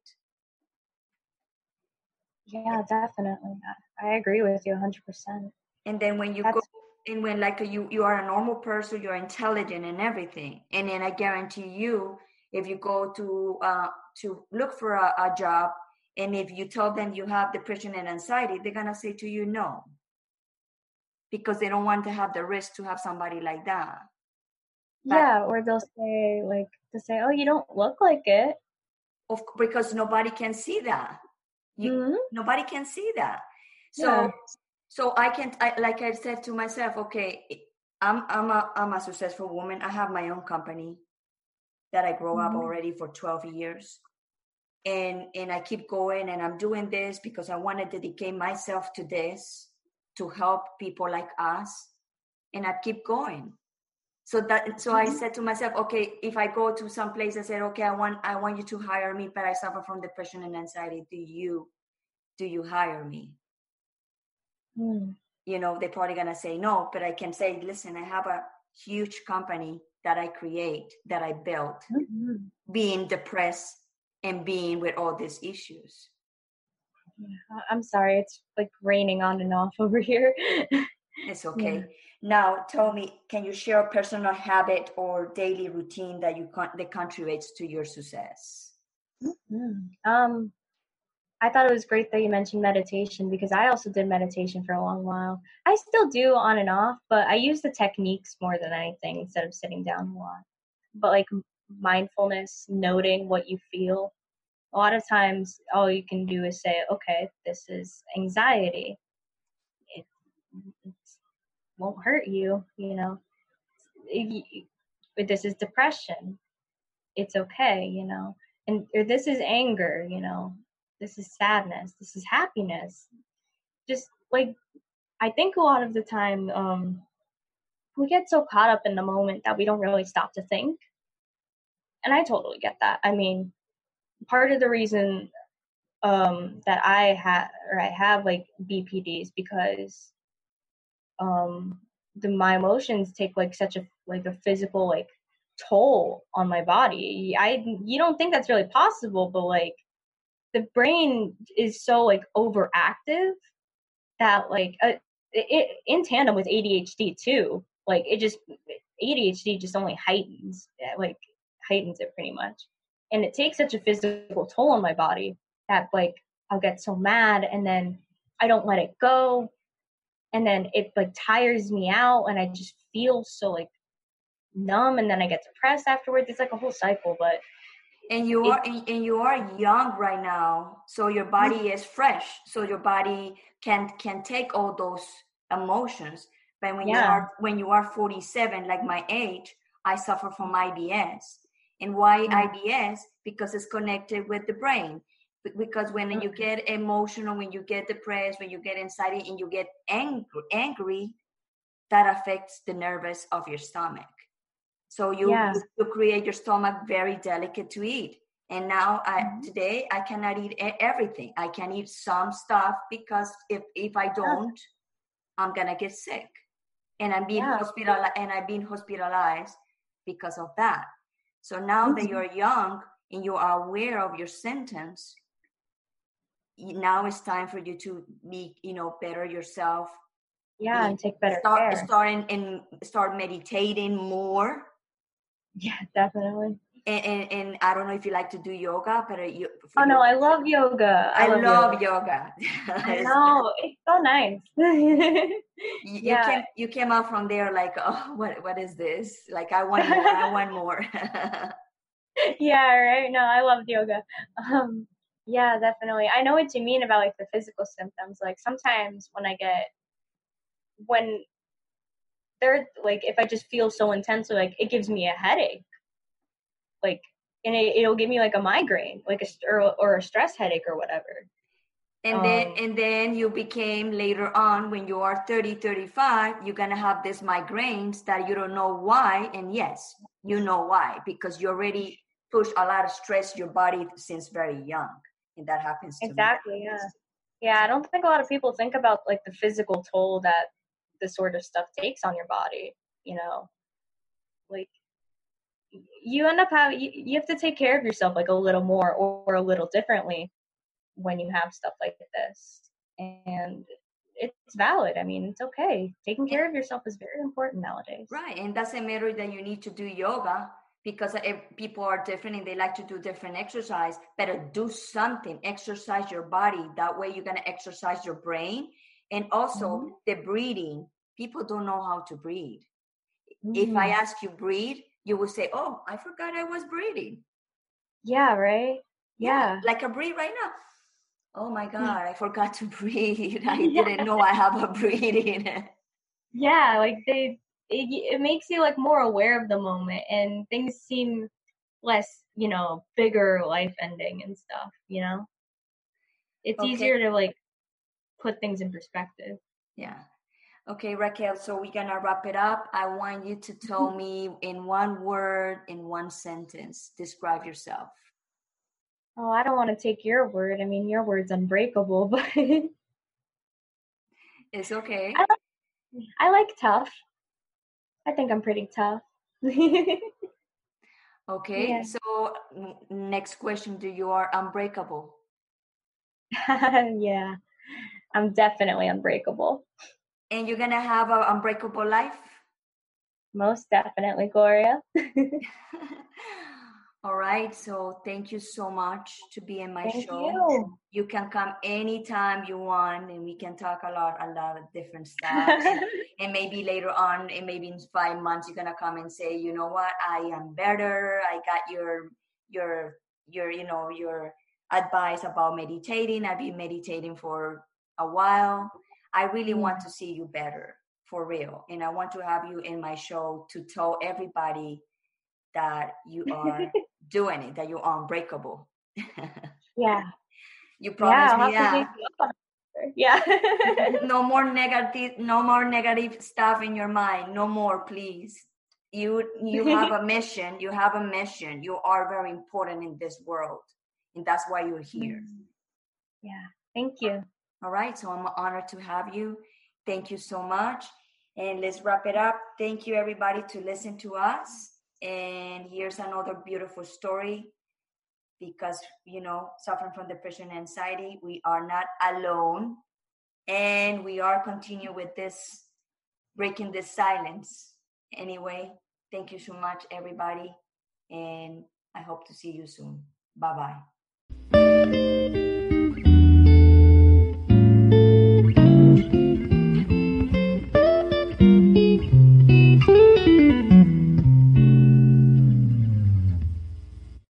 Yeah definitely i agree with you 100% and then when you That's- go and when like you you are a normal person you're intelligent and everything and then i guarantee you if you go to uh to look for a, a job and if you tell them you have depression and anxiety they're gonna say to you no because they don't want to have the risk to have somebody like that But yeah, or they'll say like to say, "Oh, you don't look like it," of because nobody can see that. You, mm-hmm. Nobody can see that. So, yeah. So I can, I, like I said to myself, okay, I'm I'm a I'm a successful woman. I have my own company that I grow mm-hmm. up already for 12 years. And and I keep going and I'm doing this because I want to dedicate myself to this to help people like us. And I keep going. So that so mm-hmm. I said to myself, okay, if I go to some place and said, okay, I want I want you to hire me, but I suffer from depression and anxiety. Do you do you hire me? Mm you know they're probably going to say no but i can say listen i have a huge company that i create that i built mm-hmm. being depressed and being with all these issues i'm sorry it's like raining on and off over here it's okay yeah. now tell me can you share a personal habit or daily routine that you con- that contributes to your success mm-hmm. um I thought it was great that you mentioned meditation because I also did meditation for a long while. I still do on and off, but I use the techniques more than anything instead of sitting down a lot. But like mindfulness, noting what you feel. A lot of times, all you can do is say, okay, this is anxiety. It, it won't hurt you, you know. But this is depression. It's okay, you know. And or this is anger, you know this is sadness this is happiness. Just like i think a lot of the time um we get so caught up in the moment that we don't really stop to think. And i totally get that. I mean part of the reason um that i have or i have like bpd is because um the my emotions take like such a like a physical like toll on my body. I you don't think that's really possible but like the brain is so like overactive that like uh, it, in tandem with ADHD too. Like it just ADHD just only heightens like heightens it pretty much, and it takes such a physical toll on my body that like I'll get so mad and then I don't let it go, and then it like tires me out and I just feel so like numb and then I get depressed afterwards. It's like a whole cycle, but and you are and, and you are young right now so your body mm-hmm. is fresh so your body can can take all those emotions but when yeah. you are when you are 47 like my age i suffer from ibs and why mm-hmm. ibs because it's connected with the brain because when mm-hmm. you get emotional when you get depressed when you get anxiety and you get angry, angry that affects the nervous of your stomach so you, yeah. you create your stomach very delicate to eat. And now I, mm-hmm. today I cannot eat everything. I can eat some stuff because if if I don't, I'm gonna get sick. And I'm being yeah. hospital and I've been hospitalized because of that. So now mm-hmm. that you're young and you are aware of your symptoms, now it's time for you to be, you know, better yourself. Yeah, and take better start, care. Start and start meditating more yeah, definitely. And, and, and, I don't know if you like to do yoga, but you. Oh no, I love yoga. I, I love, love, yoga. yoga. I know it's so nice. you, yeah. came you came out from there like, oh, what what is this? Like I want more. I want more. yeah, right. No, I love yoga. Um, yeah, definitely. I know what you mean about like the physical symptoms. Like sometimes when I get when third like if i just feel so intensely like it gives me a headache. Like and it, it'll give me like a migraine like a or, or a stress headache or whatever. And um, then and then you became later on when you are 30 35 you're gonna have these migraines that you don't know why and yes you know why because you already push a lot of stress your body since very young and that happens exactly yeah. Yeah i don't think a lot of people think about like the physical toll that this sort of stuff takes on your body you know like you end up having you, you have to take care of yourself like a little more or, or a little differently when you have stuff like this and it's valid. I mean, it's okay. Taking care of yourself is very important nowadays. Right. And doesn't matter that you need to do yoga because eh, people are different and they like to do different exercise. Better do something, exercise your body. That way you're to exercise your brain and also mm-hmm. the breathing people don't know how to breathe mm-hmm. if i mm. ask you breathe you will say, "Oh, I forgot I was breathing." Yeah, right. Yeah. like a breathe right now. Oh my god, I forgot to breathe. I didn't know I have a breathing. yeah, like they it, it makes you like more aware of the moment and things seem less, you know, bigger life ending and stuff, you know? It's okay. easier to like put things in perspective. Yeah. Okay, Raquel, so we're gonna wrap it up. I want you to tell me in one word, in one sentence, describe yourself. Oh, I don't want to take your word. I mean, your word's unbreakable, but it's okay. I like, I like tough. I think I'm pretty tough. okay, yeah. so next question: Do you are unbreakable? yeah, I'm definitely unbreakable. And you're gonna have an unbreakable life? Most definitely, Gloria. All right. So thank you so much to be in my thank show. You. you can come anytime you want and we can talk a lot, a lot of different stuff. and maybe later on, and maybe in five months, you're gonna come and say, you know what, I am better. I got your your your, you know, your advice about meditating. I've been meditating for a while. I really want mm. to see you better for real. And I want to have you in my show to tell everybody that you are doing it, that you are unbreakable. yeah. You promise yeah, me that. Yeah. no more negative no more negative stuff in your mind. No more, please. You you have a mission. You have a mission. You are very important in this world. And that's why you're here. Mm. Yeah. Thank you. All right. So I'm honored to have you. Thank you so much. And let's wrap it up. Thank you everybody to listen to us. And here's another beautiful story because, you know, suffering from depression and anxiety, we are not alone. And we are continuing with this, breaking this silence. Anyway, thank you so much, everybody. And I hope to see you soon. Bye bye.